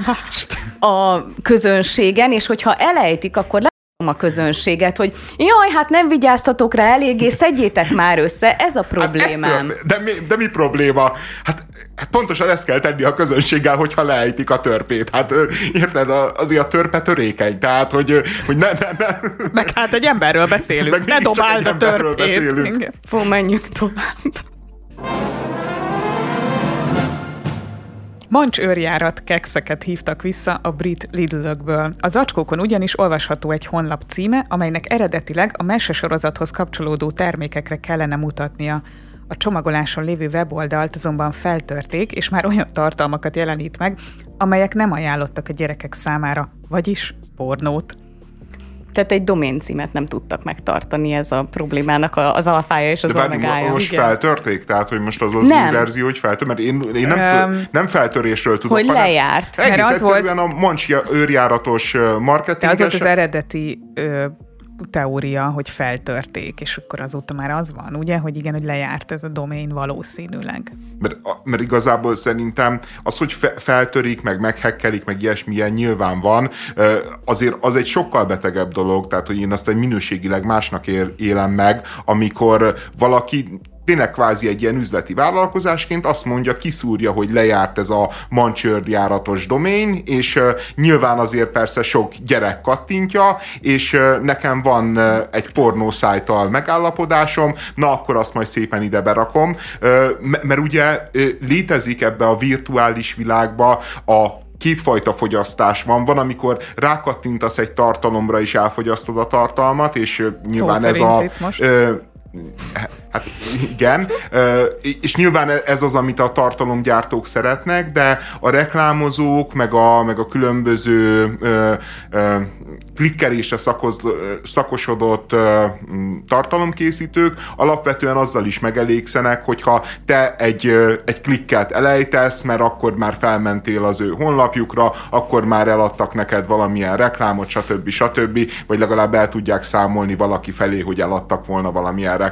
a közönségen, és hogyha elejtik, akkor le a közönséget, hogy jaj, hát nem vigyáztatok rá eléggé, szedjétek már össze, ez a problémám. Hát de, mi, de mi probléma? Hát Hát pontosan ezt kell tenni a közönséggel, hogyha leejtik a törpét. Hát érted, azért a törpe törékeny, tehát hogy, hogy ne, ne, ne. Meg hát egy emberről beszélünk, Meg ne dobáld a törpét. Fó, menjünk tovább. Mancs őrjárat kekszeket hívtak vissza a brit Lidl-ökből. Az acskókon ugyanis olvasható egy honlap címe, amelynek eredetileg a mesesorozathoz kapcsolódó termékekre kellene mutatnia. A csomagoláson lévő weboldalt azonban feltörték, és már olyan tartalmakat jelenít meg, amelyek nem ajánlottak a gyerekek számára, vagyis pornót. Tehát egy domén címet nem tudtak megtartani, ez a problémának az alfája és az De omegája. Most Igen. feltörték? Tehát, hogy most az az nem. új verzió, hogy feltör? Mert én, én nem, um, nem feltörésről tudok, Hogy lejárt. Egész Mert az egyszerűen volt, a Mancs őrjáratos marketing. az volt az eredeti ö, teória, hogy feltörték, és akkor azóta már az van, ugye, hogy igen, hogy lejárt ez a domain valószínűleg. Mert, mert igazából szerintem az, hogy fe, feltörik, meg meghekkelik, meg ilyesmilyen nyilván van, azért az egy sokkal betegebb dolog, tehát hogy én azt egy minőségileg másnak élem meg, amikor valaki tényleg kvázi egy ilyen üzleti vállalkozásként azt mondja, kiszúrja, hogy lejárt ez a mancsőrjáratos domain, és uh, nyilván azért persze sok gyerek kattintja, és nekem van egy pornószájtal megállapodásom, na akkor azt majd szépen ide berakom, mert ugye létezik ebbe a virtuális világba a kétfajta fogyasztás van. Van, amikor rákattintasz egy tartalomra, és elfogyasztod a tartalmat, és nyilván Szó ez a... Most Hát igen, és nyilván ez az, amit a tartalomgyártók szeretnek, de a reklámozók, meg a, meg a különböző klikkelésre szakos, szakosodott tartalomkészítők alapvetően azzal is megelégszenek, hogyha te egy, egy klikket elejtesz, mert akkor már felmentél az ő honlapjukra, akkor már eladtak neked valamilyen reklámot, stb. stb. vagy legalább el tudják számolni valaki felé, hogy eladtak volna valamilyen reklámot,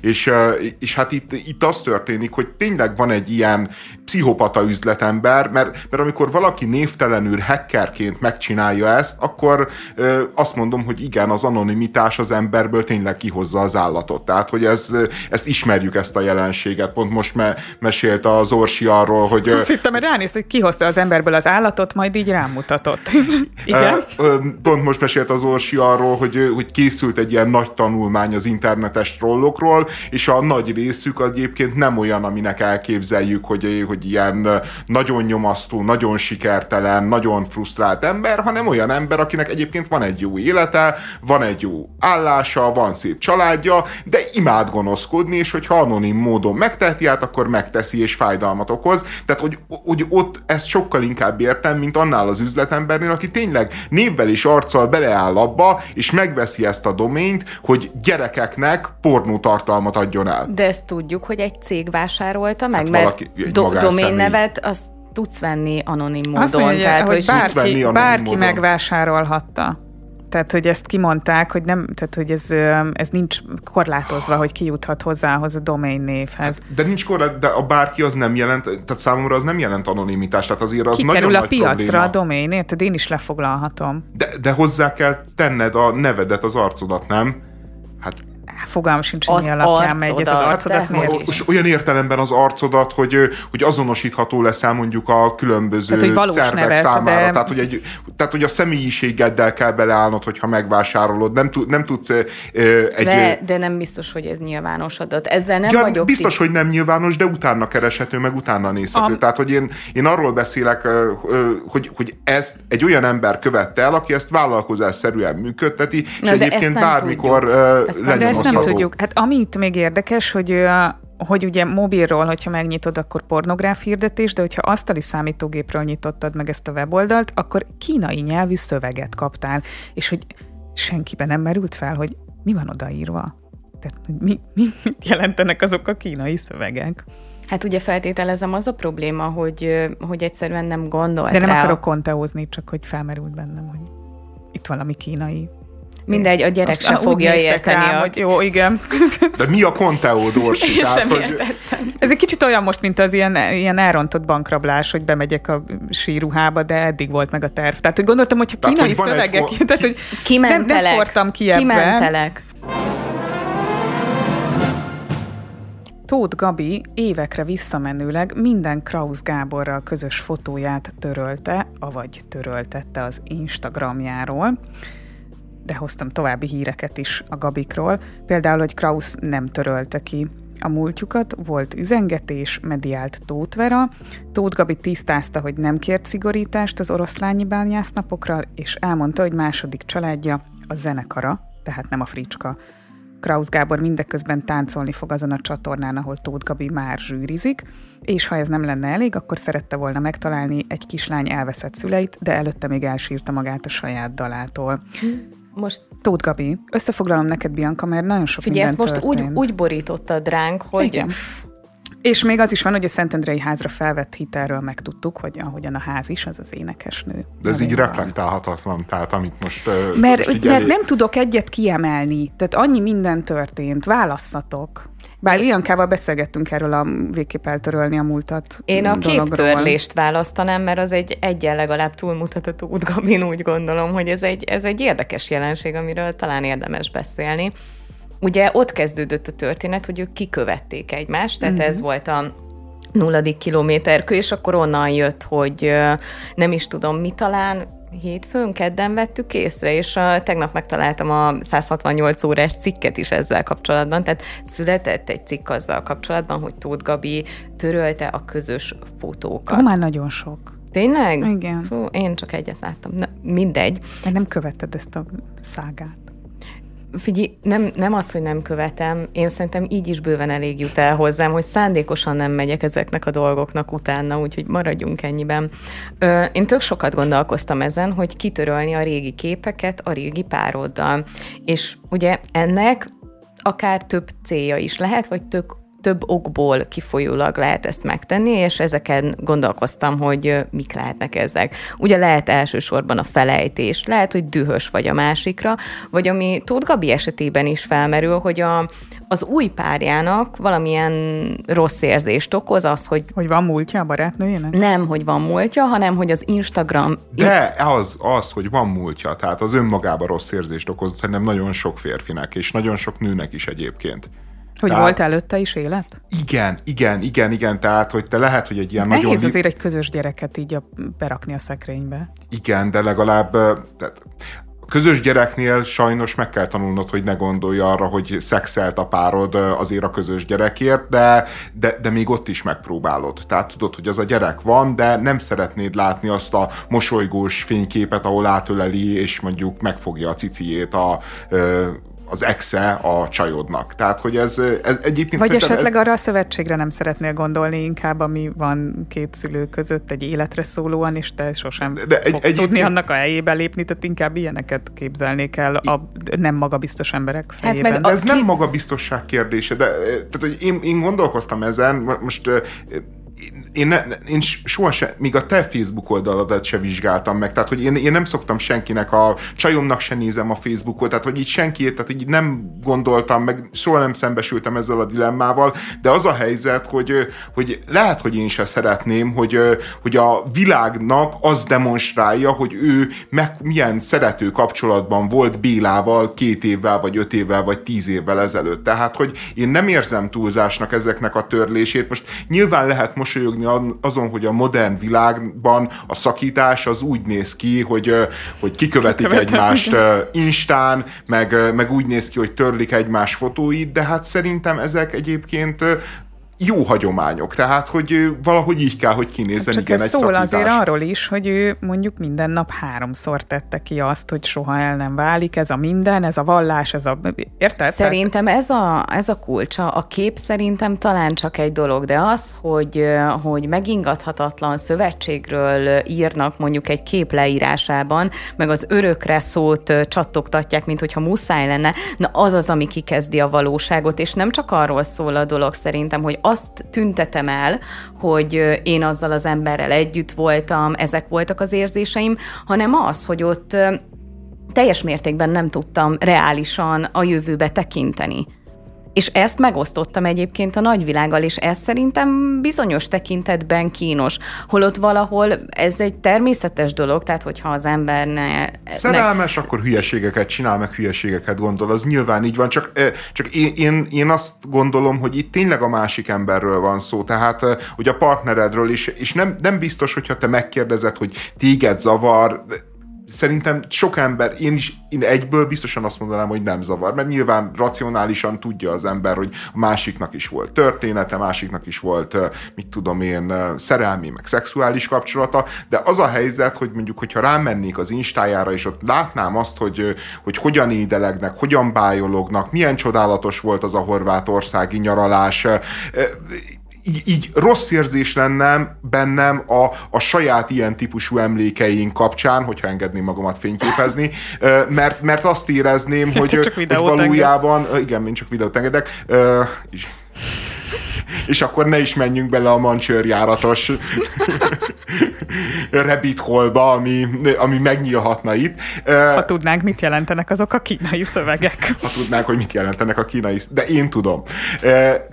és, és hát itt, itt az történik, hogy tényleg van egy ilyen pszichopata üzletember, mert, mert amikor valaki névtelenül hackerként megcsinálja ezt, akkor ö, azt mondom, hogy igen, az anonimitás az emberből tényleg kihozza az állatot. Tehát, hogy ez, ezt ismerjük, ezt a jelenséget. Pont most me, mesélt az Orsi arról, hogy... Azt hittem, hogy ránéz, hogy kihozta az emberből az állatot, majd így rámutatott. igen? Pont most mesélt az Orsi arról, hogy, hogy készült egy ilyen nagy tanulmány az internetes trollokról, és a nagy részük egyébként nem olyan, aminek elképzeljük, hogy, hogy ilyen nagyon nyomasztó, nagyon sikertelen, nagyon frusztrált ember, hanem olyan ember, akinek egyébként van egy jó élete, van egy jó állása, van szép családja, de imád gonoszkodni, és hogyha anonim módon megteheti át, akkor megteszi és fájdalmat okoz. Tehát, hogy, hogy ott ezt sokkal inkább értem, mint annál az üzletembernél, aki tényleg névvel és arccal beleáll abba, és megveszi ezt a domént, hogy gyerekeknek pornótartalmat adjon el. De ezt tudjuk, hogy egy cég vásárolta meg, hát mert valaki, do- doménnevet azt tudsz venni anonim módon. Azt mondja, tehát, hogy, hogy bárki, bárki módon. megvásárolhatta. Tehát, hogy ezt kimondták, hogy nem, tehát, hogy ez, ez nincs korlátozva, hogy ki juthat hozzához a domain névhez. De nincs korlát, de a bárki az nem jelent, tehát számomra az nem jelent anonimitás, tehát azért az Kikerül nagyon a piacra probléma. a domain, érted? Én is lefoglalhatom. De, de hozzá kell tenned a nevedet, az arcodat, nem? Hát fogalmam sincs, hogy mi alapján megy ez az arcodat. Miért? Olyan értelemben az arcodat, hogy, hogy azonosítható lesz mondjuk a különböző tehát, hogy szervek nevet, számára. De... Tehát, hogy egy, tehát, hogy a személyiségeddel kell beleállnod, hogyha megvásárolod. Nem, tud, nem tudsz uh, egy... De, de nem biztos, hogy ez nyilvános adat. Ezzel nem ja, vagyok Biztos, tiszt... hogy nem nyilvános, de utána kereshető, meg utána nézhető. A... Tehát, hogy én, én arról beszélek, hogy, hogy ezt egy olyan ember követte el, aki ezt vállalkozásszerűen működteti, és Na, egyébként bármikor uh, legyen nem tudjuk. Hát amit még érdekes, hogy hogy ugye mobilról, hogyha megnyitod, akkor pornográf hirdetés, de hogyha asztali számítógépről nyitottad meg ezt a weboldalt, akkor kínai nyelvű szöveget kaptál, és hogy senkiben nem merült fel, hogy mi van odaírva. Tehát mi, mi, mit jelentenek azok a kínai szövegek? Hát ugye feltételezem az a probléma, hogy, hogy egyszerűen nem gondolt De nem rá. akarok konteózni, csak hogy felmerült bennem, hogy itt valami kínai Mindegy, a gyerek se fogja érteni. Rám, a... hogy jó, igen. De mi a Conteo, Dorsi? Tehát, sem hogy... Ez egy kicsit olyan most, mint az ilyen, ilyen elrontott bankrablás, hogy bemegyek a síruhába, de eddig volt meg a terv. Tehát, hogy gondoltam, hogy ha kínai tehát, szövegek, egy... tehát, hogy Kimentelek. nem, nem fortam ki ebbe. Kimentelek. Tóth Gabi évekre visszamenőleg minden Kraus Gáborral közös fotóját törölte, avagy töröltette az Instagramjáról de hoztam további híreket is a Gabikról. Például, hogy Kraus nem törölte ki a múltjukat, volt üzengetés, mediált Tóth Vera. Tóth Gabi tisztázta, hogy nem kért szigorítást az oroszlányi bányásznapokra, és elmondta, hogy második családja a zenekara, tehát nem a fricska. Kraus Gábor mindeközben táncolni fog azon a csatornán, ahol Tóth Gabi már zsűrizik, és ha ez nem lenne elég, akkor szerette volna megtalálni egy kislány elveszett szüleit, de előtte még elsírta magát a saját dalától. Most Tóth Gabi, összefoglalom neked, Bianca, mert nagyon sok Figyelj, ezt most úgy, úgy borítottad ránk, hogy... Igen. És még az is van, hogy a Szentendrei házra felvett hitelről megtudtuk, hogy ahogyan a ház is, az az énekesnő. De ez így van. reflektálhatatlan, tehát amit most... Mert, most mert nem tudok egyet kiemelni, tehát annyi minden történt, válasszatok. Bár Iankával beszélgettünk erről a végképp eltörölni a múltat Én a képtörlést választanám, mert az egy egyen legalább túlmutatható út, Gabin úgy gondolom, hogy ez egy, ez egy érdekes jelenség, amiről talán érdemes beszélni. Ugye ott kezdődött a történet, hogy ők kikövették egymást, tehát mm-hmm. ez volt a nulladik kilométerkő, és akkor onnan jött, hogy nem is tudom mi talán, hétfőn, kedden vettük észre, és a, tegnap megtaláltam a 168 órás cikket is ezzel kapcsolatban, tehát született egy cikk azzal kapcsolatban, hogy Tóth Gabi törölte a közös fotókat. Ó, már nagyon sok. Tényleg? Igen. Fú, én csak egyet láttam. Na, mindegy. De nem követted ezt a szágát. Figyelj, nem, nem az, hogy nem követem, én szerintem így is bőven elég jut el hozzám, hogy szándékosan nem megyek ezeknek a dolgoknak utána, úgyhogy maradjunk ennyiben. Ö, én tök sokat gondolkoztam ezen, hogy kitörölni a régi képeket a régi pároddal. És ugye ennek akár több célja is lehet, vagy tök több okból kifolyólag lehet ezt megtenni, és ezeken gondolkoztam, hogy mik lehetnek ezek. Ugye lehet elsősorban a felejtés, lehet, hogy dühös vagy a másikra, vagy ami Tóth Gabi esetében is felmerül, hogy a, az új párjának valamilyen rossz érzést okoz az, hogy... Hogy van múltja a barátnőjének? Nem, hogy van múltja, hanem hogy az Instagram... De az, az, hogy van múltja, tehát az önmagában rossz érzést okoz, szerintem nagyon sok férfinek, és nagyon sok nőnek is egyébként. Hogy tehát, volt előtte is élet? Igen, igen, igen, igen, tehát, hogy te lehet, hogy egy ilyen Nehéz nagyon... azért egy közös gyereket így a, berakni a szekrénybe. Igen, de legalább tehát a közös gyereknél sajnos meg kell tanulnod, hogy ne gondolj arra, hogy szexelt a párod azért a közös gyerekért, de, de, de még ott is megpróbálod. Tehát tudod, hogy az a gyerek van, de nem szeretnéd látni azt a mosolygós fényképet, ahol átöleli, és mondjuk megfogja a ciciét a az exe a csajodnak. Tehát, hogy ez, ez egyébként... Vagy esetleg ez... arra a szövetségre nem szeretnél gondolni inkább, ami van két szülő között egy életre szólóan, és te sosem de, egy, fogsz egyébként... tudni annak a helyébe lépni, tehát inkább ilyeneket képzelnék el a nem magabiztos emberek fejében. Hát meg ez ki... nem magabiztosság kérdése, de tehát, hogy én, én gondolkoztam ezen, most én, ne, én sohasem, még a te Facebook oldaladat se vizsgáltam meg, tehát hogy én, én nem szoktam senkinek, a csajomnak se nézem a Facebookot, tehát hogy így senki, tehát így nem gondoltam meg, soha nem szembesültem ezzel a dilemmával, de az a helyzet, hogy, hogy lehet, hogy én se szeretném, hogy, hogy a világnak az demonstrálja, hogy ő meg milyen szerető kapcsolatban volt Bélával két évvel, vagy öt évvel, vagy tíz évvel ezelőtt. Tehát, hogy én nem érzem túlzásnak ezeknek a törlését. Most nyilván lehet mosolyogni azon, hogy a modern világban a szakítás az úgy néz ki, hogy, hogy kikövetik Kikövetem. egymást instán, meg, meg úgy néz ki, hogy törlik egymás fotóit, de hát szerintem ezek egyébként jó hagyományok, tehát hogy valahogy így kell, hogy kinézzen Csak igen, ez egy szól szakítás. azért arról is, hogy ő mondjuk minden nap háromszor tette ki azt, hogy soha el nem válik, ez a minden, ez a vallás, ez a... Érted? Szerintem ez a, ez a kulcsa. A kép szerintem talán csak egy dolog, de az, hogy, hogy megingathatatlan szövetségről írnak mondjuk egy kép leírásában, meg az örökre szót csattogtatják, mint hogyha muszáj lenne, na az az, ami kikezdi a valóságot, és nem csak arról szól a dolog szerintem, hogy azt tüntetem el, hogy én azzal az emberrel együtt voltam, ezek voltak az érzéseim, hanem az, hogy ott teljes mértékben nem tudtam reálisan a jövőbe tekinteni. És ezt megosztottam egyébként a nagyvilággal, és ez szerintem bizonyos tekintetben kínos. Holott valahol ez egy természetes dolog, tehát hogyha az ember ne... Szerelmes, ne... akkor hülyeségeket csinál, meg hülyeségeket gondol, az nyilván így van, csak, csak én, én, én azt gondolom, hogy itt tényleg a másik emberről van szó, tehát hogy a partneredről is, és nem, nem biztos, hogyha te megkérdezed, hogy téged zavar, szerintem sok ember, én is én egyből biztosan azt mondanám, hogy nem zavar, mert nyilván racionálisan tudja az ember, hogy a másiknak is volt története, másiknak is volt, mit tudom én, szerelmi, meg szexuális kapcsolata, de az a helyzet, hogy mondjuk, hogyha rámennék az instájára, és ott látnám azt, hogy, hogy hogyan édelegnek, hogyan bájolognak, milyen csodálatos volt az a horvátországi nyaralás, így, így rossz érzés lenne bennem a, a saját ilyen típusú emlékeink kapcsán, hogyha engedném magamat fényképezni, mert, mert azt érezném, hogy, hogy valójában, engedsz. igen, én csak videót engedek, és akkor ne is menjünk bele a mancsőrjáratos rabbit hole ami, ami megnyílhatna itt. Ha tudnánk, mit jelentenek azok a kínai szövegek. Ha tudnánk, hogy mit jelentenek a kínai de én tudom. De,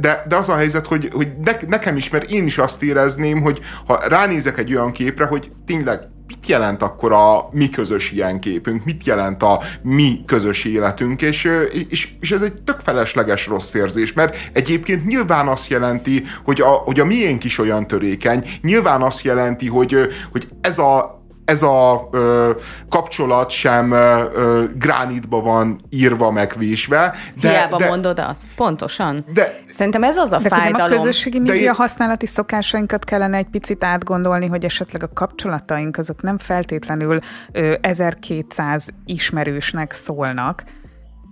de, de az a helyzet, hogy, hogy nekem is, mert én is azt érezném, hogy ha ránézek egy olyan képre, hogy tényleg mit jelent akkor a mi közös ilyen képünk, mit jelent a mi közös életünk, és, és, és ez egy tök felesleges rossz érzés, mert egyébként nyilván azt jelenti, hogy a, hogy a miénk is olyan törékeny, nyilván azt jelenti, hogy, hogy ez a ez a ö, kapcsolat sem ö, gránitba van írva, megvésve. De, Hiába de, mondod azt, pontosan. De, Szerintem ez az a de fájdalom. a közösségi média én... használati szokásainkat kellene egy picit átgondolni, hogy esetleg a kapcsolataink azok nem feltétlenül ö, 1200 ismerősnek szólnak,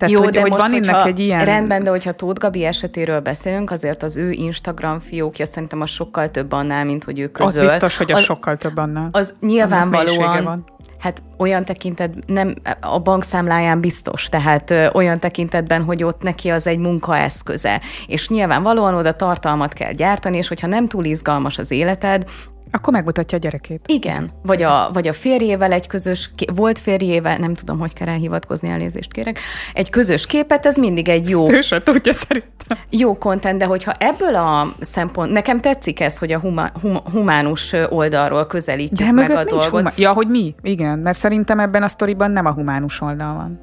Tehát, Jó, hogy, de hogy most, van ennek egy ilyen... Rendben, de hogyha Tóth Gabi esetéről beszélünk, azért az ő Instagram fiókja szerintem a sokkal több annál, mint hogy ő közöl. Az biztos, hogy az, az sokkal több annál. Az nyilvánvalóan van hát olyan tekintet, nem a bankszámláján biztos, tehát ö, olyan tekintetben, hogy ott neki az egy munkaeszköze. És nyilvánvalóan oda tartalmat kell gyártani, és hogyha nem túl izgalmas az életed, akkor megmutatja a gyerekét. Igen. Vagy a, vagy a férjével egy közös, volt férjével, nem tudom, hogy kell elhivatkozni, elnézést kérek, egy közös képet, ez mindig egy jó... Ő se tudja szerintem. Jó content, de hogyha ebből a szempont, nekem tetszik ez, hogy a huma, hum, humánus oldalról közelítjük de meg a dolgot. Huma- ja, hogy mi? Igen, mert szerintem ebben a sztoriban nem a humánus oldal van.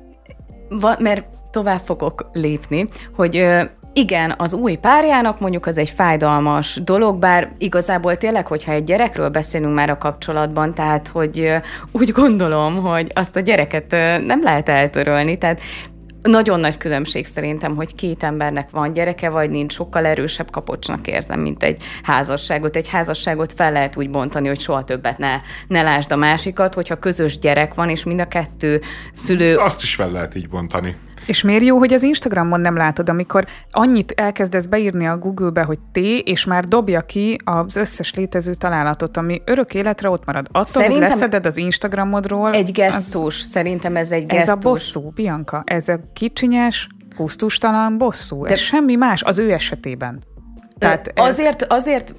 Va, mert tovább fogok lépni, hogy igen, az új párjának mondjuk az egy fájdalmas dolog, bár igazából tényleg, hogyha egy gyerekről beszélünk már a kapcsolatban, tehát hogy úgy gondolom, hogy azt a gyereket nem lehet eltörölni, tehát nagyon nagy különbség szerintem, hogy két embernek van gyereke, vagy nincs, sokkal erősebb kapocsnak érzem, mint egy házasságot. Egy házasságot fel lehet úgy bontani, hogy soha többet ne, ne lásd a másikat, hogyha közös gyerek van, és mind a kettő szülő... Azt is fel lehet így bontani. És miért jó, hogy az Instagramon nem látod, amikor annyit elkezdesz beírni a Google-be, hogy té, és már dobja ki az összes létező találatot, ami örök életre ott marad. Attól, Szerintem hogy leszeded az Instagramodról. Egy gesztus. Az, Szerintem ez egy gesztus. Ez a bosszú, Bianca. Ez a kicsinyes, kusztustalan bosszú. De ez semmi más az ő esetében. Tehát azért, azért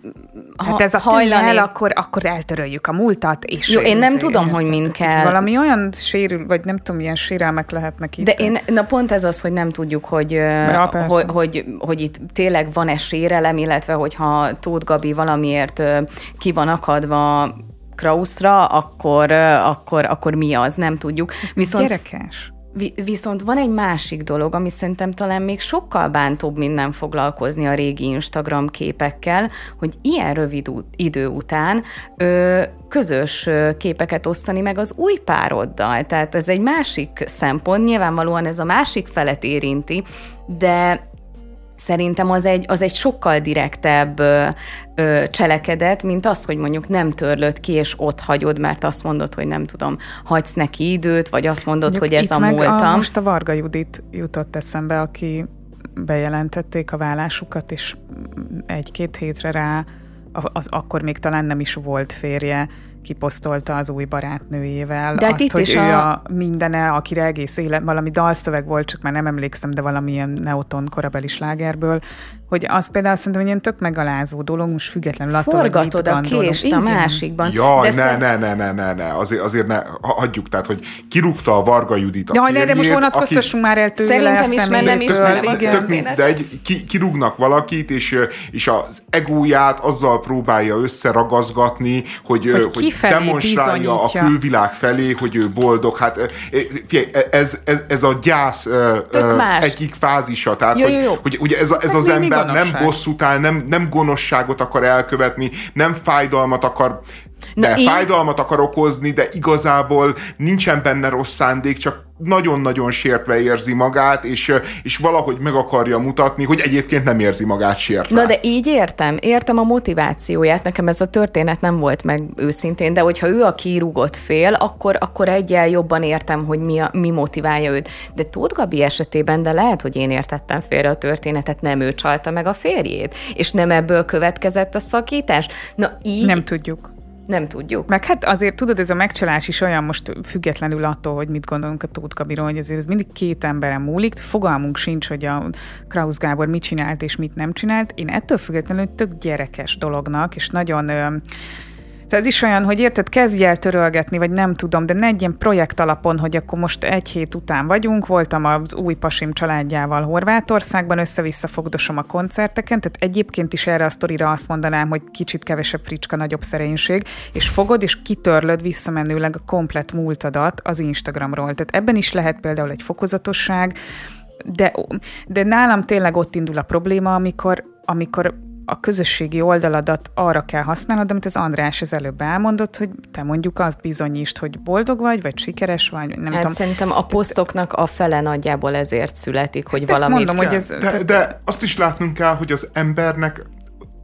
ha, hát ez a hajlani... el, akkor, akkor eltöröljük a múltat, és... Jó, én nem tudom, hogy mind kell. Valami olyan sérül, vagy nem tudom, milyen sérelmek lehetnek itt. De én, na pont ez az, hogy nem tudjuk, hogy, ja, hogy, hogy, hogy itt tényleg van-e sérelem, illetve hogyha Tóth Gabi valamiért ki van akadva Krauszra, akkor, akkor, akkor mi az, nem tudjuk. Viszont, Gyerekes. Viszont van egy másik dolog, ami szerintem talán még sokkal bántóbb minden foglalkozni a régi Instagram képekkel, hogy ilyen rövid idő után ö, közös képeket osztani meg az új pároddal. Tehát ez egy másik szempont, nyilvánvalóan ez a másik felet érinti, de szerintem az egy, az egy sokkal direktebb ö, ö, cselekedet, mint az, hogy mondjuk nem törlöd ki, és ott hagyod, mert azt mondod, hogy nem tudom, hagysz neki időt, vagy azt mondod, mondjuk hogy ez a múltam. A, most a Varga Judit jutott eszembe, aki bejelentették a vállásukat, és egy-két hétre rá az akkor még talán nem is volt férje, kiposztolta az új barátnőjével de azt, itt hogy is ő a... a mindene, akire egész élet, valami dalszöveg volt, csak már nem emlékszem, de valamilyen neoton korabeli slágerből, hogy az például szerintem ilyen tök megalázó dolog, most függetlenül attól, Forgatod a kést a másikban. Jaj, ne, ne, ne, ne, ne, ne, azért, azért ne, hagyjuk, tehát, hogy kirúgta a Varga Judit a Jaj, ne, de most vonatkoztassunk aki... már el tőle Szerintem is, mert nem ismerem tök, De egy, ki, kirúgnak valakit, és, és az egóját azzal próbálja összeragazgatni, hogy, hogy, hogy demonstrálja bizonyítja. a külvilág felé, hogy ő boldog. Hát figyelj, ez, ez, ez a gyász egyik fázisa. Tehát, jó, jó, jó. hogy, hogy ez, ez hát az ember nem bosszút áll, nem, nem gonoszságot akar elkövetni, nem fájdalmat akar de Na, fájdalmat akar okozni, de igazából nincsen benne rossz szándék, csak nagyon-nagyon sértve érzi magát, és, és valahogy meg akarja mutatni, hogy egyébként nem érzi magát sértve. Na de így értem, értem a motivációját, nekem ez a történet nem volt meg őszintén, de hogyha ő a kirúgott fél, akkor, akkor egyel jobban értem, hogy mi, a, mi motiválja őt. De Tóth Gabi esetében, de lehet, hogy én értettem félre a történetet, nem ő csalta meg a férjét, és nem ebből következett a szakítás. Na így... Nem tudjuk. Nem tudjuk. Meg hát azért tudod, ez a megcsalás is olyan most függetlenül attól, hogy mit gondolunk a Tóth Gabiról, hogy azért ez mindig két emberen múlik. Fogalmunk sincs, hogy a Krausz Gábor mit csinált és mit nem csinált. Én ettől függetlenül tök gyerekes dolognak, és nagyon tehát ez is olyan, hogy érted, kezdj el törölgetni, vagy nem tudom, de ne egy ilyen projekt alapon, hogy akkor most egy hét után vagyunk, voltam az új pasim családjával Horvátországban, össze-vissza fogdosom a koncerteken, tehát egyébként is erre a sztorira azt mondanám, hogy kicsit kevesebb fricska, nagyobb szerénység, és fogod, és kitörlöd visszamenőleg a komplet múltadat az Instagramról. Tehát ebben is lehet például egy fokozatosság, de, de nálam tényleg ott indul a probléma, amikor, amikor a közösségi oldaladat arra kell használnod, amit az András az előbb elmondott, hogy te mondjuk azt bizonyítsd, hogy boldog vagy, vagy sikeres vagy, nem hát tudom. szerintem a posztoknak a fele nagyjából ezért születik, hogy valamit... Mondom, hogy ez, de, de azt is látnunk kell, hogy az embernek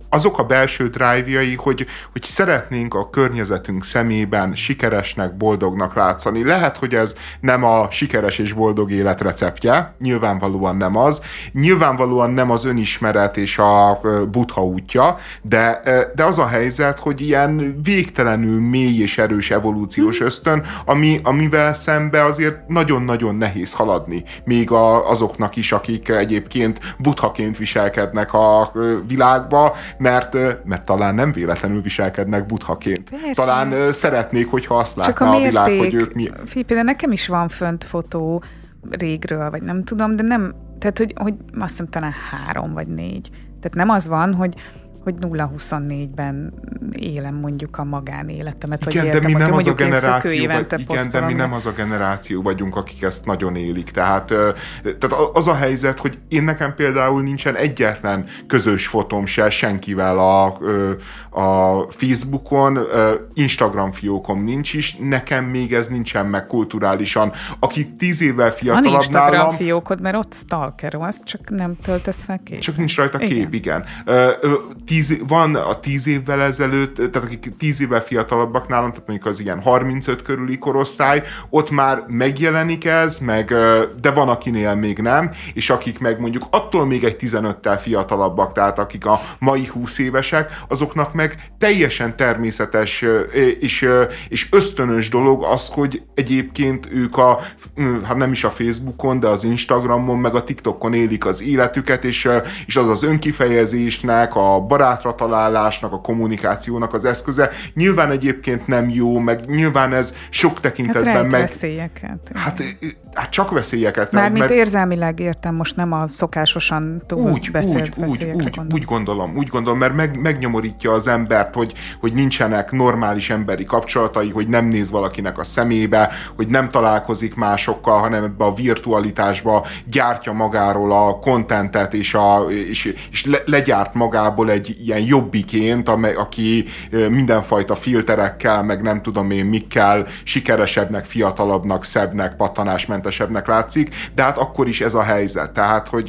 azok a belső drive hogy, hogy szeretnénk a környezetünk szemében sikeresnek, boldognak látszani. Lehet, hogy ez nem a sikeres és boldog élet receptje, nyilvánvalóan nem az, nyilvánvalóan nem az önismeret és a butha útja, de, de az a helyzet, hogy ilyen végtelenül mély és erős evolúciós mhm. ösztön, ami, amivel szembe azért nagyon-nagyon nehéz haladni, még a, azoknak is, akik egyébként buthaként viselkednek a világba, mert, mert talán nem véletlenül viselkednek buthaként. Persze. Talán szeretnék, hogyha azt Csak látna a, mérték, a világ, hogy ők mi... Filipe, de nekem is van fönt fotó régről, vagy nem tudom, de nem, tehát hogy, hogy azt hiszem talán három vagy négy. Tehát nem az van, hogy hogy 0-24-ben élem mondjuk a magánéletemet, igen, vagy de mi nem az a generáció, vagy, igen, de mi nem az a generáció vagyunk, akik ezt nagyon élik. Tehát, tehát az a helyzet, hogy én nekem például nincsen egyetlen közös fotom se senkivel a, a Facebookon, Instagram fiókom nincs is, nekem még ez nincsen meg kulturálisan. Aki tíz évvel fiatalabb Van Instagram nálam... fiókod, mert ott stalker az, csak nem töltesz fel kép. Csak nincs rajta kép, igen. igen tíz, van a tíz évvel ezelőtt, tehát akik tíz évvel fiatalabbak nálam, tehát mondjuk az ilyen 35 körüli korosztály, ott már megjelenik ez, meg, de van akinél még nem, és akik meg mondjuk attól még egy 15-tel fiatalabbak, tehát akik a mai 20 évesek, azoknak meg teljesen természetes és, és ösztönös dolog az, hogy egyébként ők a, hát nem is a Facebookon, de az Instagramon, meg a TikTokon élik az életüket, és, és az az önkifejezésnek, a barát barátra találásnak, a kommunikációnak az eszköze. Nyilván egyébként nem jó, meg nyilván ez sok tekintetben hát meg... veszélyeket. Hát, hát csak veszélyeket. Mármint mert... érzelmileg értem, most nem a szokásosan túl úgy, beszélt úgy, úgy, úgy, úgy gondolom, úgy gondolom, mert meg, megnyomorítja az embert, hogy, hogy nincsenek normális emberi kapcsolatai, hogy nem néz valakinek a szemébe, hogy nem találkozik másokkal, hanem ebbe a virtualitásba gyártja magáról a kontentet, és, a, és, és le, legyárt magából egy ilyen jobbiként, amely, aki mindenfajta filterekkel, meg nem tudom én mikkel sikeresebbnek, fiatalabbnak, szebbnek, pattanásmentesebbnek látszik, de hát akkor is ez a helyzet. Tehát, hogy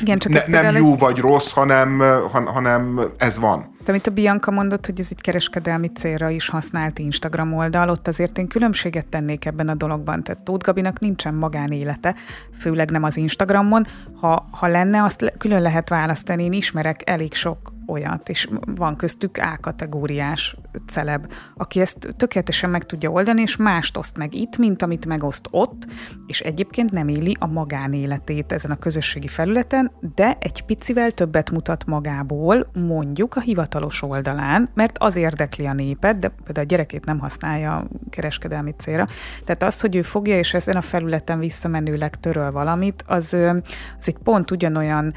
Igen, csak ne, nem jó egy... vagy rossz, hanem, hanem ez van. De amit a Bianca mondott, hogy ez egy kereskedelmi célra is használt Instagram oldal, ott azért én különbséget tennék ebben a dologban. Tehát Tóth Gabinak nincsen magánélete, főleg nem az Instagramon. Ha, ha lenne, azt külön lehet választani. Én ismerek elég sok olyat, és van köztük A-kategóriás celeb, aki ezt tökéletesen meg tudja oldani, és mást oszt meg itt, mint amit megoszt ott, és egyébként nem éli a magánéletét ezen a közösségi felületen, de egy picivel többet mutat magából, mondjuk a hivatalos oldalán, mert az érdekli a népet, de például a gyerekét nem használja kereskedelmi célra. Tehát az, hogy ő fogja, és ezen a felületen visszamenőleg töröl valamit, az, az egy pont ugyanolyan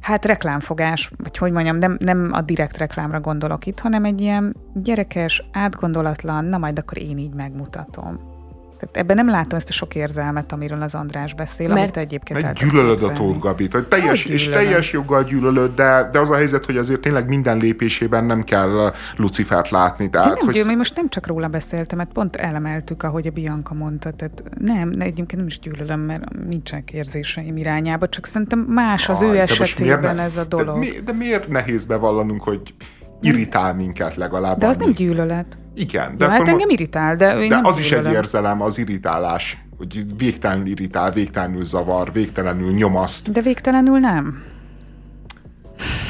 hát reklámfogás, vagy hogy mondjam, nem, nem a direkt reklámra gondolok itt, hanem egy ilyen gyerekes, átgondolatlan, na majd akkor én így megmutatom. Tehát ebben nem látom ezt a sok érzelmet, amiről az András beszél, Mert amit egyébként el gyűlölöd a Tóth Gabit, hogy teljes, és teljes joggal gyűlölöd, de, de az a helyzet, hogy azért tényleg minden lépésében nem kell Lucifert látni. Tehát, nem, hogy... Gyűlöm, most nem csak róla beszéltem, mert pont elemeltük, ahogy a Bianca mondta, tehát nem, egyébként nem is gyűlölöm, mert nincsenek érzéseim irányába, csak szerintem más az Aj, ő esetében ez a dolog. De, mi, de miért nehéz bevallanunk, hogy irritál minket legalább. De az nem gyűlölet. Igen. De ja, hát engem irritál, de De az is egy érzelem, az irritálás. Hogy végtelenül irritál, végtelenül zavar, végtelenül nyomaszt. De végtelenül nem.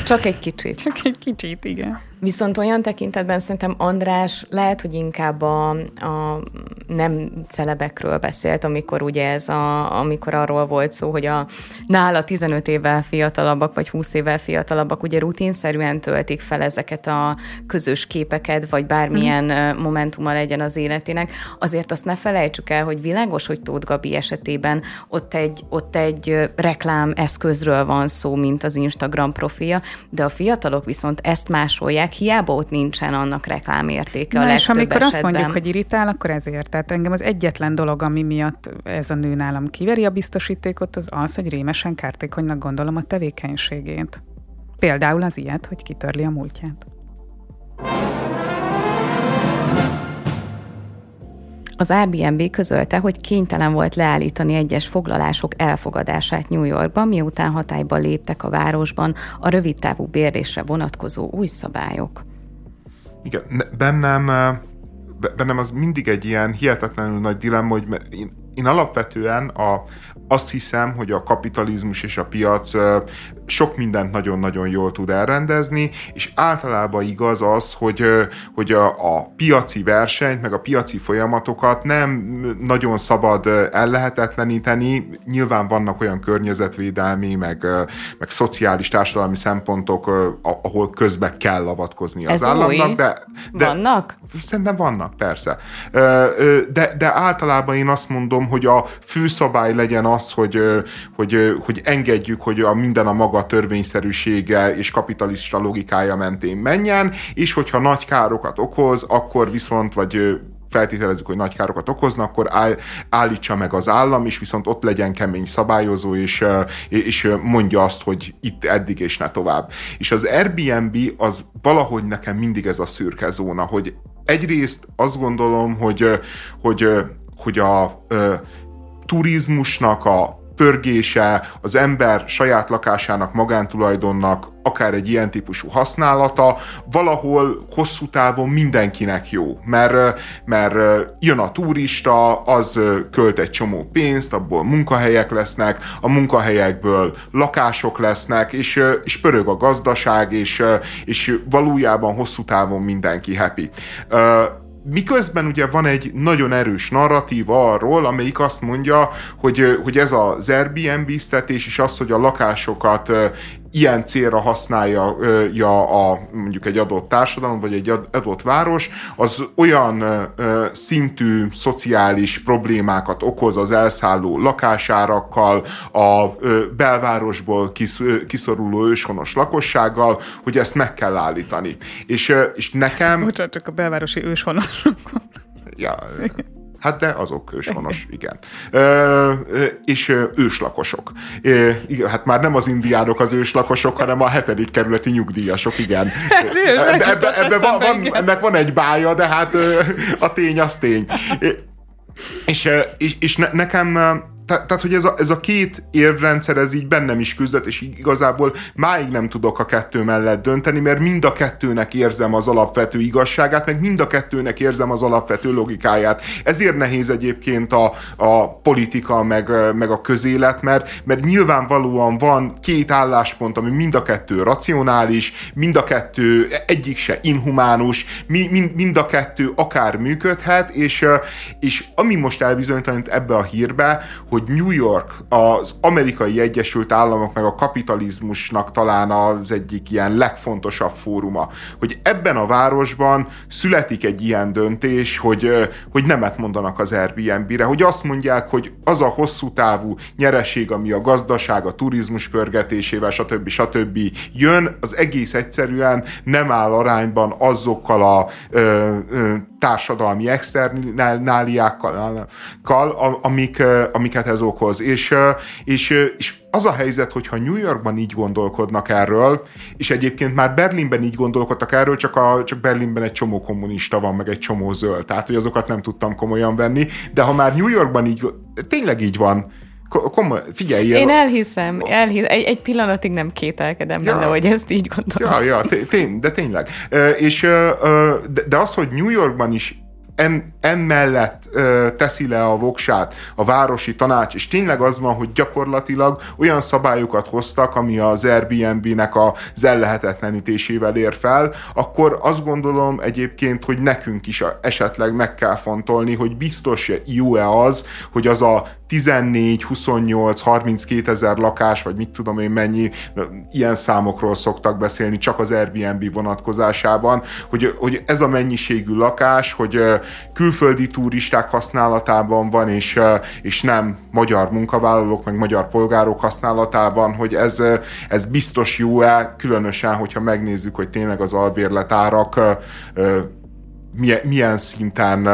Csak egy kicsit. Csak egy kicsit, igen. Viszont olyan tekintetben szerintem András lehet, hogy inkább a, a nem celebekről beszélt, amikor ugye ez a, amikor arról volt szó, hogy a nála 15 évvel fiatalabbak, vagy 20 évvel fiatalabbak ugye rutinszerűen töltik fel ezeket a közös képeket, vagy bármilyen mm. momentuma legyen az életének. Azért azt ne felejtsük el, hogy világos, hogy Tóth Gabi esetében ott egy, ott egy reklám eszközről van szó, mint az Instagram profilja, de a fiatalok viszont ezt másolják, hiába ott nincsen annak reklámértéke Na a és amikor esetben. azt mondjuk, hogy irritál, akkor ezért. Tehát engem az egyetlen dolog, ami miatt ez a nő nálam kiveri a biztosítékot, az az, hogy rémesen kártékonynak gondolom a tevékenységét. Például az ilyet, hogy kitörli a múltját. Az Airbnb közölte, hogy kénytelen volt leállítani egyes foglalások elfogadását New Yorkban, miután hatályba léptek a városban a rövidtávú bérlésre vonatkozó új szabályok. Igen, bennem, bennem az mindig egy ilyen hihetetlenül nagy dilemma, hogy én, én alapvetően a, azt hiszem, hogy a kapitalizmus és a piac sok mindent nagyon-nagyon jól tud elrendezni, és általában igaz az, hogy, hogy a, a piaci versenyt, meg a piaci folyamatokat nem nagyon szabad ellehetetleníteni. Nyilván vannak olyan környezetvédelmi, meg, meg szociális, társadalmi szempontok, ahol közbe kell avatkozni az Ez államnak. De, de vannak? Szerintem vannak, persze. De, de általában én azt mondom, hogy a főszabály legyen az, hogy, hogy, hogy engedjük, hogy a minden a maga maga törvényszerűsége és kapitalista logikája mentén menjen, és hogyha nagy károkat okoz, akkor viszont, vagy feltételezzük, hogy nagy károkat okoznak, akkor áll, állítsa meg az állam, és viszont ott legyen kemény szabályozó, és, és mondja azt, hogy itt eddig és ne tovább. És az Airbnb az valahogy nekem mindig ez a szürke zóna, hogy egyrészt azt gondolom, hogy, hogy, hogy a, a turizmusnak a pörgése, az ember saját lakásának, magántulajdonnak, akár egy ilyen típusú használata, valahol hosszú távon mindenkinek jó, mert, mert jön a turista, az költ egy csomó pénzt, abból munkahelyek lesznek, a munkahelyekből lakások lesznek, és, és pörög a gazdaság, és, és valójában hosszú távon mindenki happy. Miközben ugye van egy nagyon erős narratíva arról, amelyik azt mondja, hogy, hogy ez az Airbnb-ztetés és az, hogy a lakásokat ilyen célra használja ja, a, mondjuk egy adott társadalom, vagy egy adott város, az olyan szintű szociális problémákat okoz az elszálló lakásárakkal, a belvárosból kiszoruló őshonos lakossággal, hogy ezt meg kell állítani. És, és nekem... Bocsánat, csak a belvárosi őshonosokon. Ja, Hát de azok őshonos, igen. Ö, és őslakosok. Ö, hát már nem az indiánok az őslakosok, hanem a hetedik kerületi nyugdíjasok, igen. Ebbe, ebbe, ebbe van, van, ennek van egy bája, de hát a tény az tény. És, és, és nekem tehát, hogy ez a, ez a két érvrendszer, ez így bennem is küzdött, és igazából máig nem tudok a kettő mellett dönteni, mert mind a kettőnek érzem az alapvető igazságát, meg mind a kettőnek érzem az alapvető logikáját. Ezért nehéz egyébként a, a politika, meg, meg a közélet, mert, mert nyilvánvalóan van két álláspont, ami mind a kettő racionális, mind a kettő egyik se inhumánus, mind, mind a kettő akár működhet, és, és ami most elbizonytalanít ebbe a hírbe, hogy hogy New York az amerikai Egyesült Államok meg a kapitalizmusnak talán az egyik ilyen legfontosabb fóruma, hogy ebben a városban születik egy ilyen döntés, hogy, hogy nemet mondanak az Airbnb-re, hogy azt mondják, hogy az a hosszú távú nyereség, ami a gazdaság, a turizmus pörgetésével, stb. stb. jön, az egész egyszerűen nem áll arányban azokkal a ö, ö, társadalmi externáliákkal, amik, amiket ez okoz. És, és, és az a helyzet, hogyha New Yorkban így gondolkodnak erről, és egyébként már Berlinben így gondolkodtak erről, csak, a, csak Berlinben egy csomó kommunista van, meg egy csomó zöld, tehát hogy azokat nem tudtam komolyan venni, de ha már New Yorkban így, tényleg így van, Komoly, figyelj! Én elhiszem, elhiszem. Egy, egy pillanatig nem kételkedem ja, benne, hogy ezt így gondolom. Ja, ja, tény, de tényleg. És, de, de az, hogy New Yorkban is en, emellett ö, teszi le a voksát a városi tanács, és tényleg az van, hogy gyakorlatilag olyan szabályokat hoztak, ami az Airbnb-nek az ellehetetlenítésével ér fel, akkor azt gondolom egyébként, hogy nekünk is esetleg meg kell fontolni, hogy biztos jó-e az, hogy az a 14, 28, 32 ezer lakás, vagy mit tudom én mennyi, ilyen számokról szoktak beszélni csak az Airbnb vonatkozásában, hogy, hogy ez a mennyiségű lakás, hogy külföldi turisták használatában van, és, és nem magyar munkavállalók, meg magyar polgárok használatában, hogy ez, ez biztos jó-e, különösen, hogyha megnézzük, hogy tényleg az albérletárak milyen, milyen szinten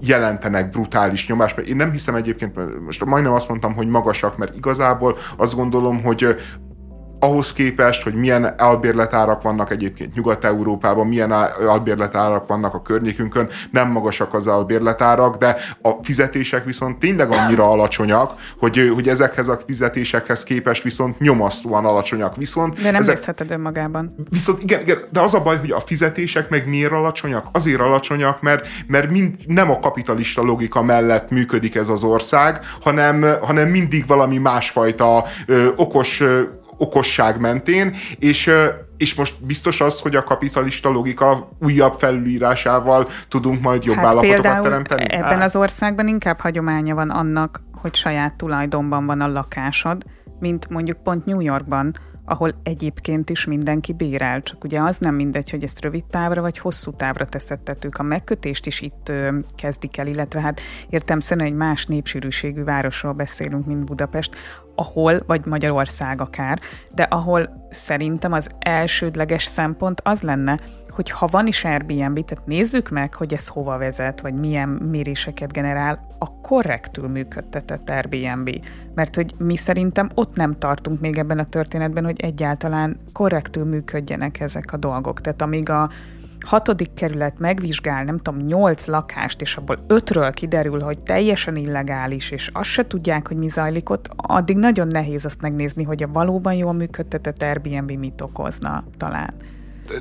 jelentenek brutális nyomást, mert én nem hiszem egyébként, most majdnem azt mondtam, hogy magasak, mert igazából azt gondolom, hogy ahhoz képest, hogy milyen albérletárak vannak egyébként Nyugat-Európában, milyen albérletárak vannak a környékünkön, nem magasak az albérletárak, de a fizetések viszont tényleg annyira alacsonyak, hogy, hogy ezekhez a fizetésekhez képest viszont nyomasztóan alacsonyak. Viszont de nem ezek, nézheted önmagában. Viszont igen, igen, de az a baj, hogy a fizetések meg miért alacsonyak? Azért alacsonyak, mert, mert mind, nem a kapitalista logika mellett működik ez az ország, hanem, hanem mindig valami másfajta ö, okos ö, okosság mentén, és és most biztos az, hogy a kapitalista logika újabb felülírásával tudunk majd jobb hát állapotokat teremteni? ebben hát. az országban inkább hagyománya van annak, hogy saját tulajdonban van a lakásod, mint mondjuk pont New Yorkban, ahol egyébként is mindenki bérel, csak ugye az nem mindegy, hogy ezt rövid távra vagy hosszú távra teszettetők. A megkötést is itt ö, kezdik el, illetve hát értem szerint egy más népsűrűségű városról beszélünk, mint Budapest, ahol, vagy Magyarország akár, de ahol szerintem az elsődleges szempont az lenne, hogy ha van is Airbnb, tehát nézzük meg, hogy ez hova vezet, vagy milyen méréseket generál, a korrektül működtetett Airbnb. Mert hogy mi szerintem ott nem tartunk még ebben a történetben, hogy egyáltalán korrektül működjenek ezek a dolgok. Tehát amíg a hatodik kerület megvizsgál, nem tudom, nyolc lakást, és abból ötről kiderül, hogy teljesen illegális, és azt se tudják, hogy mi zajlik ott, addig nagyon nehéz azt megnézni, hogy a valóban jól működtetett Airbnb mit okozna talán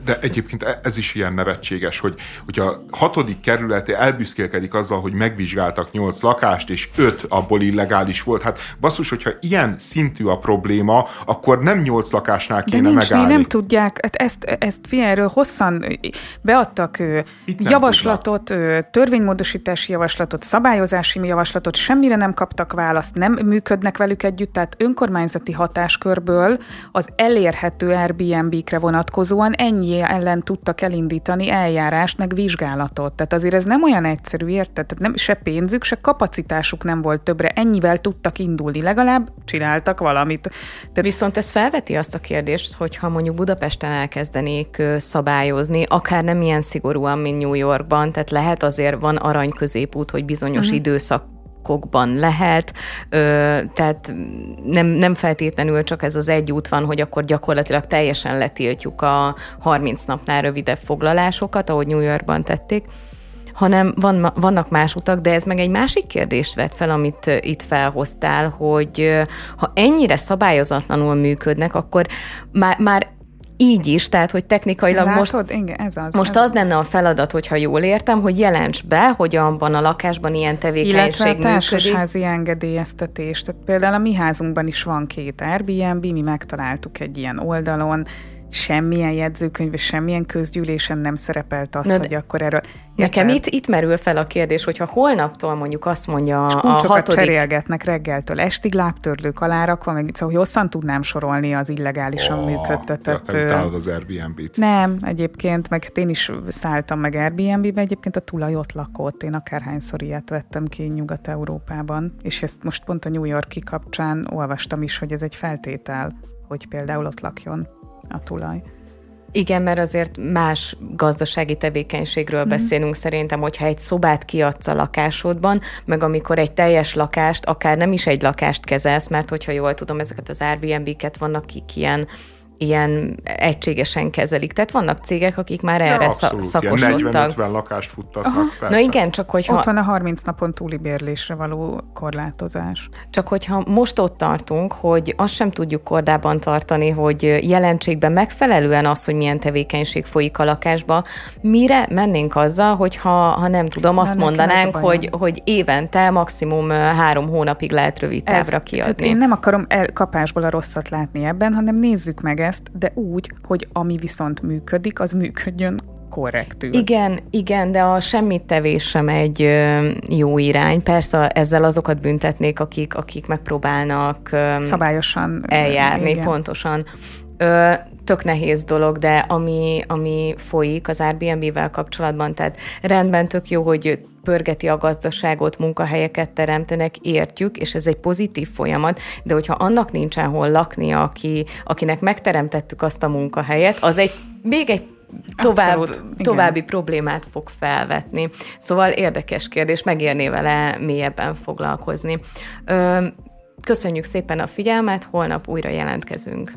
de egyébként e- ez is ilyen nevetséges, hogy, hogy a hatodik kerületi elbüszkélkedik azzal, hogy megvizsgáltak nyolc lakást, és öt abból illegális volt. Hát basszus, hogyha ilyen szintű a probléma, akkor nem nyolc lakásnál kéne De nincs, megállni. nem tudják, hát ezt, ezt figyelről hosszan beadtak javaslatot, tudják. törvénymódosítási javaslatot, szabályozási javaslatot, semmire nem kaptak választ, nem működnek velük együtt, tehát önkormányzati hatáskörből az elérhető Airbnb-kre vonatkozóan ennyi ennyi ellen tudtak elindítani eljárást, meg vizsgálatot. Tehát azért ez nem olyan egyszerű, érted? Tehát nem, se pénzük, se kapacitásuk nem volt többre. Ennyivel tudtak indulni, legalább csináltak valamit. Tehát... Viszont ez felveti azt a kérdést, hogy ha mondjuk Budapesten elkezdenék szabályozni, akár nem ilyen szigorúan, mint New Yorkban, tehát lehet azért van arany középút, hogy bizonyos uh-huh. időszak blokkokban lehet, ö, tehát nem, nem feltétlenül csak ez az egy út van, hogy akkor gyakorlatilag teljesen letiltjuk a 30 napnál rövidebb foglalásokat, ahogy New Yorkban tették, hanem van, vannak más utak, de ez meg egy másik kérdést vet fel, amit itt felhoztál, hogy ha ennyire szabályozatlanul működnek, akkor már, már így is, tehát hogy technikailag Látod? most, Igen, ez az, most ez az lenne a feladat, hogyha jól értem, hogy jelents be, hogy abban a lakásban ilyen tevékenység Illetve a társasházi engedélyeztetés. Tehát például a mi házunkban is van két Airbnb, mi megtaláltuk egy ilyen oldalon, semmilyen jegyzőkönyv és semmilyen közgyűlésen nem szerepelt az, Na, hogy akkor erről... Nekem itt, itt merül fel a kérdés, hogyha holnaptól mondjuk azt mondja a, a hatodik... cserélgetnek reggeltől estig, lábtörlők alárakva, meg szóval hosszan tudnám sorolni az illegálisan oh, működtetett... Ja, az Airbnb-t. Nem, egyébként, meg hát én is szálltam meg Airbnb-be, egyébként a tulaj ott lakott, én akárhányszor ilyet vettem ki Nyugat-Európában, és ezt most pont a New Yorki kapcsán olvastam is, hogy ez egy feltétel, hogy például ott lakjon a tulaj. Igen, mert azért más gazdasági tevékenységről mm. beszélünk szerintem, hogyha egy szobát kiadsz a lakásodban, meg amikor egy teljes lakást, akár nem is egy lakást kezelsz, mert hogyha jól tudom, ezeket az Airbnb-ket vannak, akik ilyen ilyen egységesen kezelik. Tehát vannak cégek, akik már erre ja, abszolút, szakosodtak. 40-50 lakást futtatnak, Na igen, csak hogyha... Ott van a 30 napon túli bérlésre való korlátozás. Csak hogyha most ott tartunk, hogy azt sem tudjuk kordában tartani, hogy jelentségben megfelelően az, hogy milyen tevékenység folyik a lakásba, mire mennénk azzal, hogyha ha nem tudom, azt Na, mondanánk, hogy, hogy évente maximum három hónapig lehet rövid távra Ez, kiadni. Én nem akarom elkapásból a rosszat látni ebben, hanem nézzük meg ezt, de úgy, hogy ami viszont működik, az működjön korrektül. Igen, igen, de a semmit tevés sem egy jó irány. Persze ezzel azokat büntetnék, akik, akik megpróbálnak szabályosan eljárni, igen. pontosan. Ö, tök nehéz dolog, de ami, ami folyik az Airbnb-vel kapcsolatban, tehát rendben tök jó, hogy pörgeti a gazdaságot, munkahelyeket teremtenek, értjük, és ez egy pozitív folyamat, de hogyha annak nincsen hol lakni, aki, akinek megteremtettük azt a munkahelyet, az egy még egy tovább, Abszolút, további problémát fog felvetni. Szóval érdekes kérdés, megérné vele mélyebben foglalkozni. Köszönjük szépen a figyelmet, holnap újra jelentkezünk.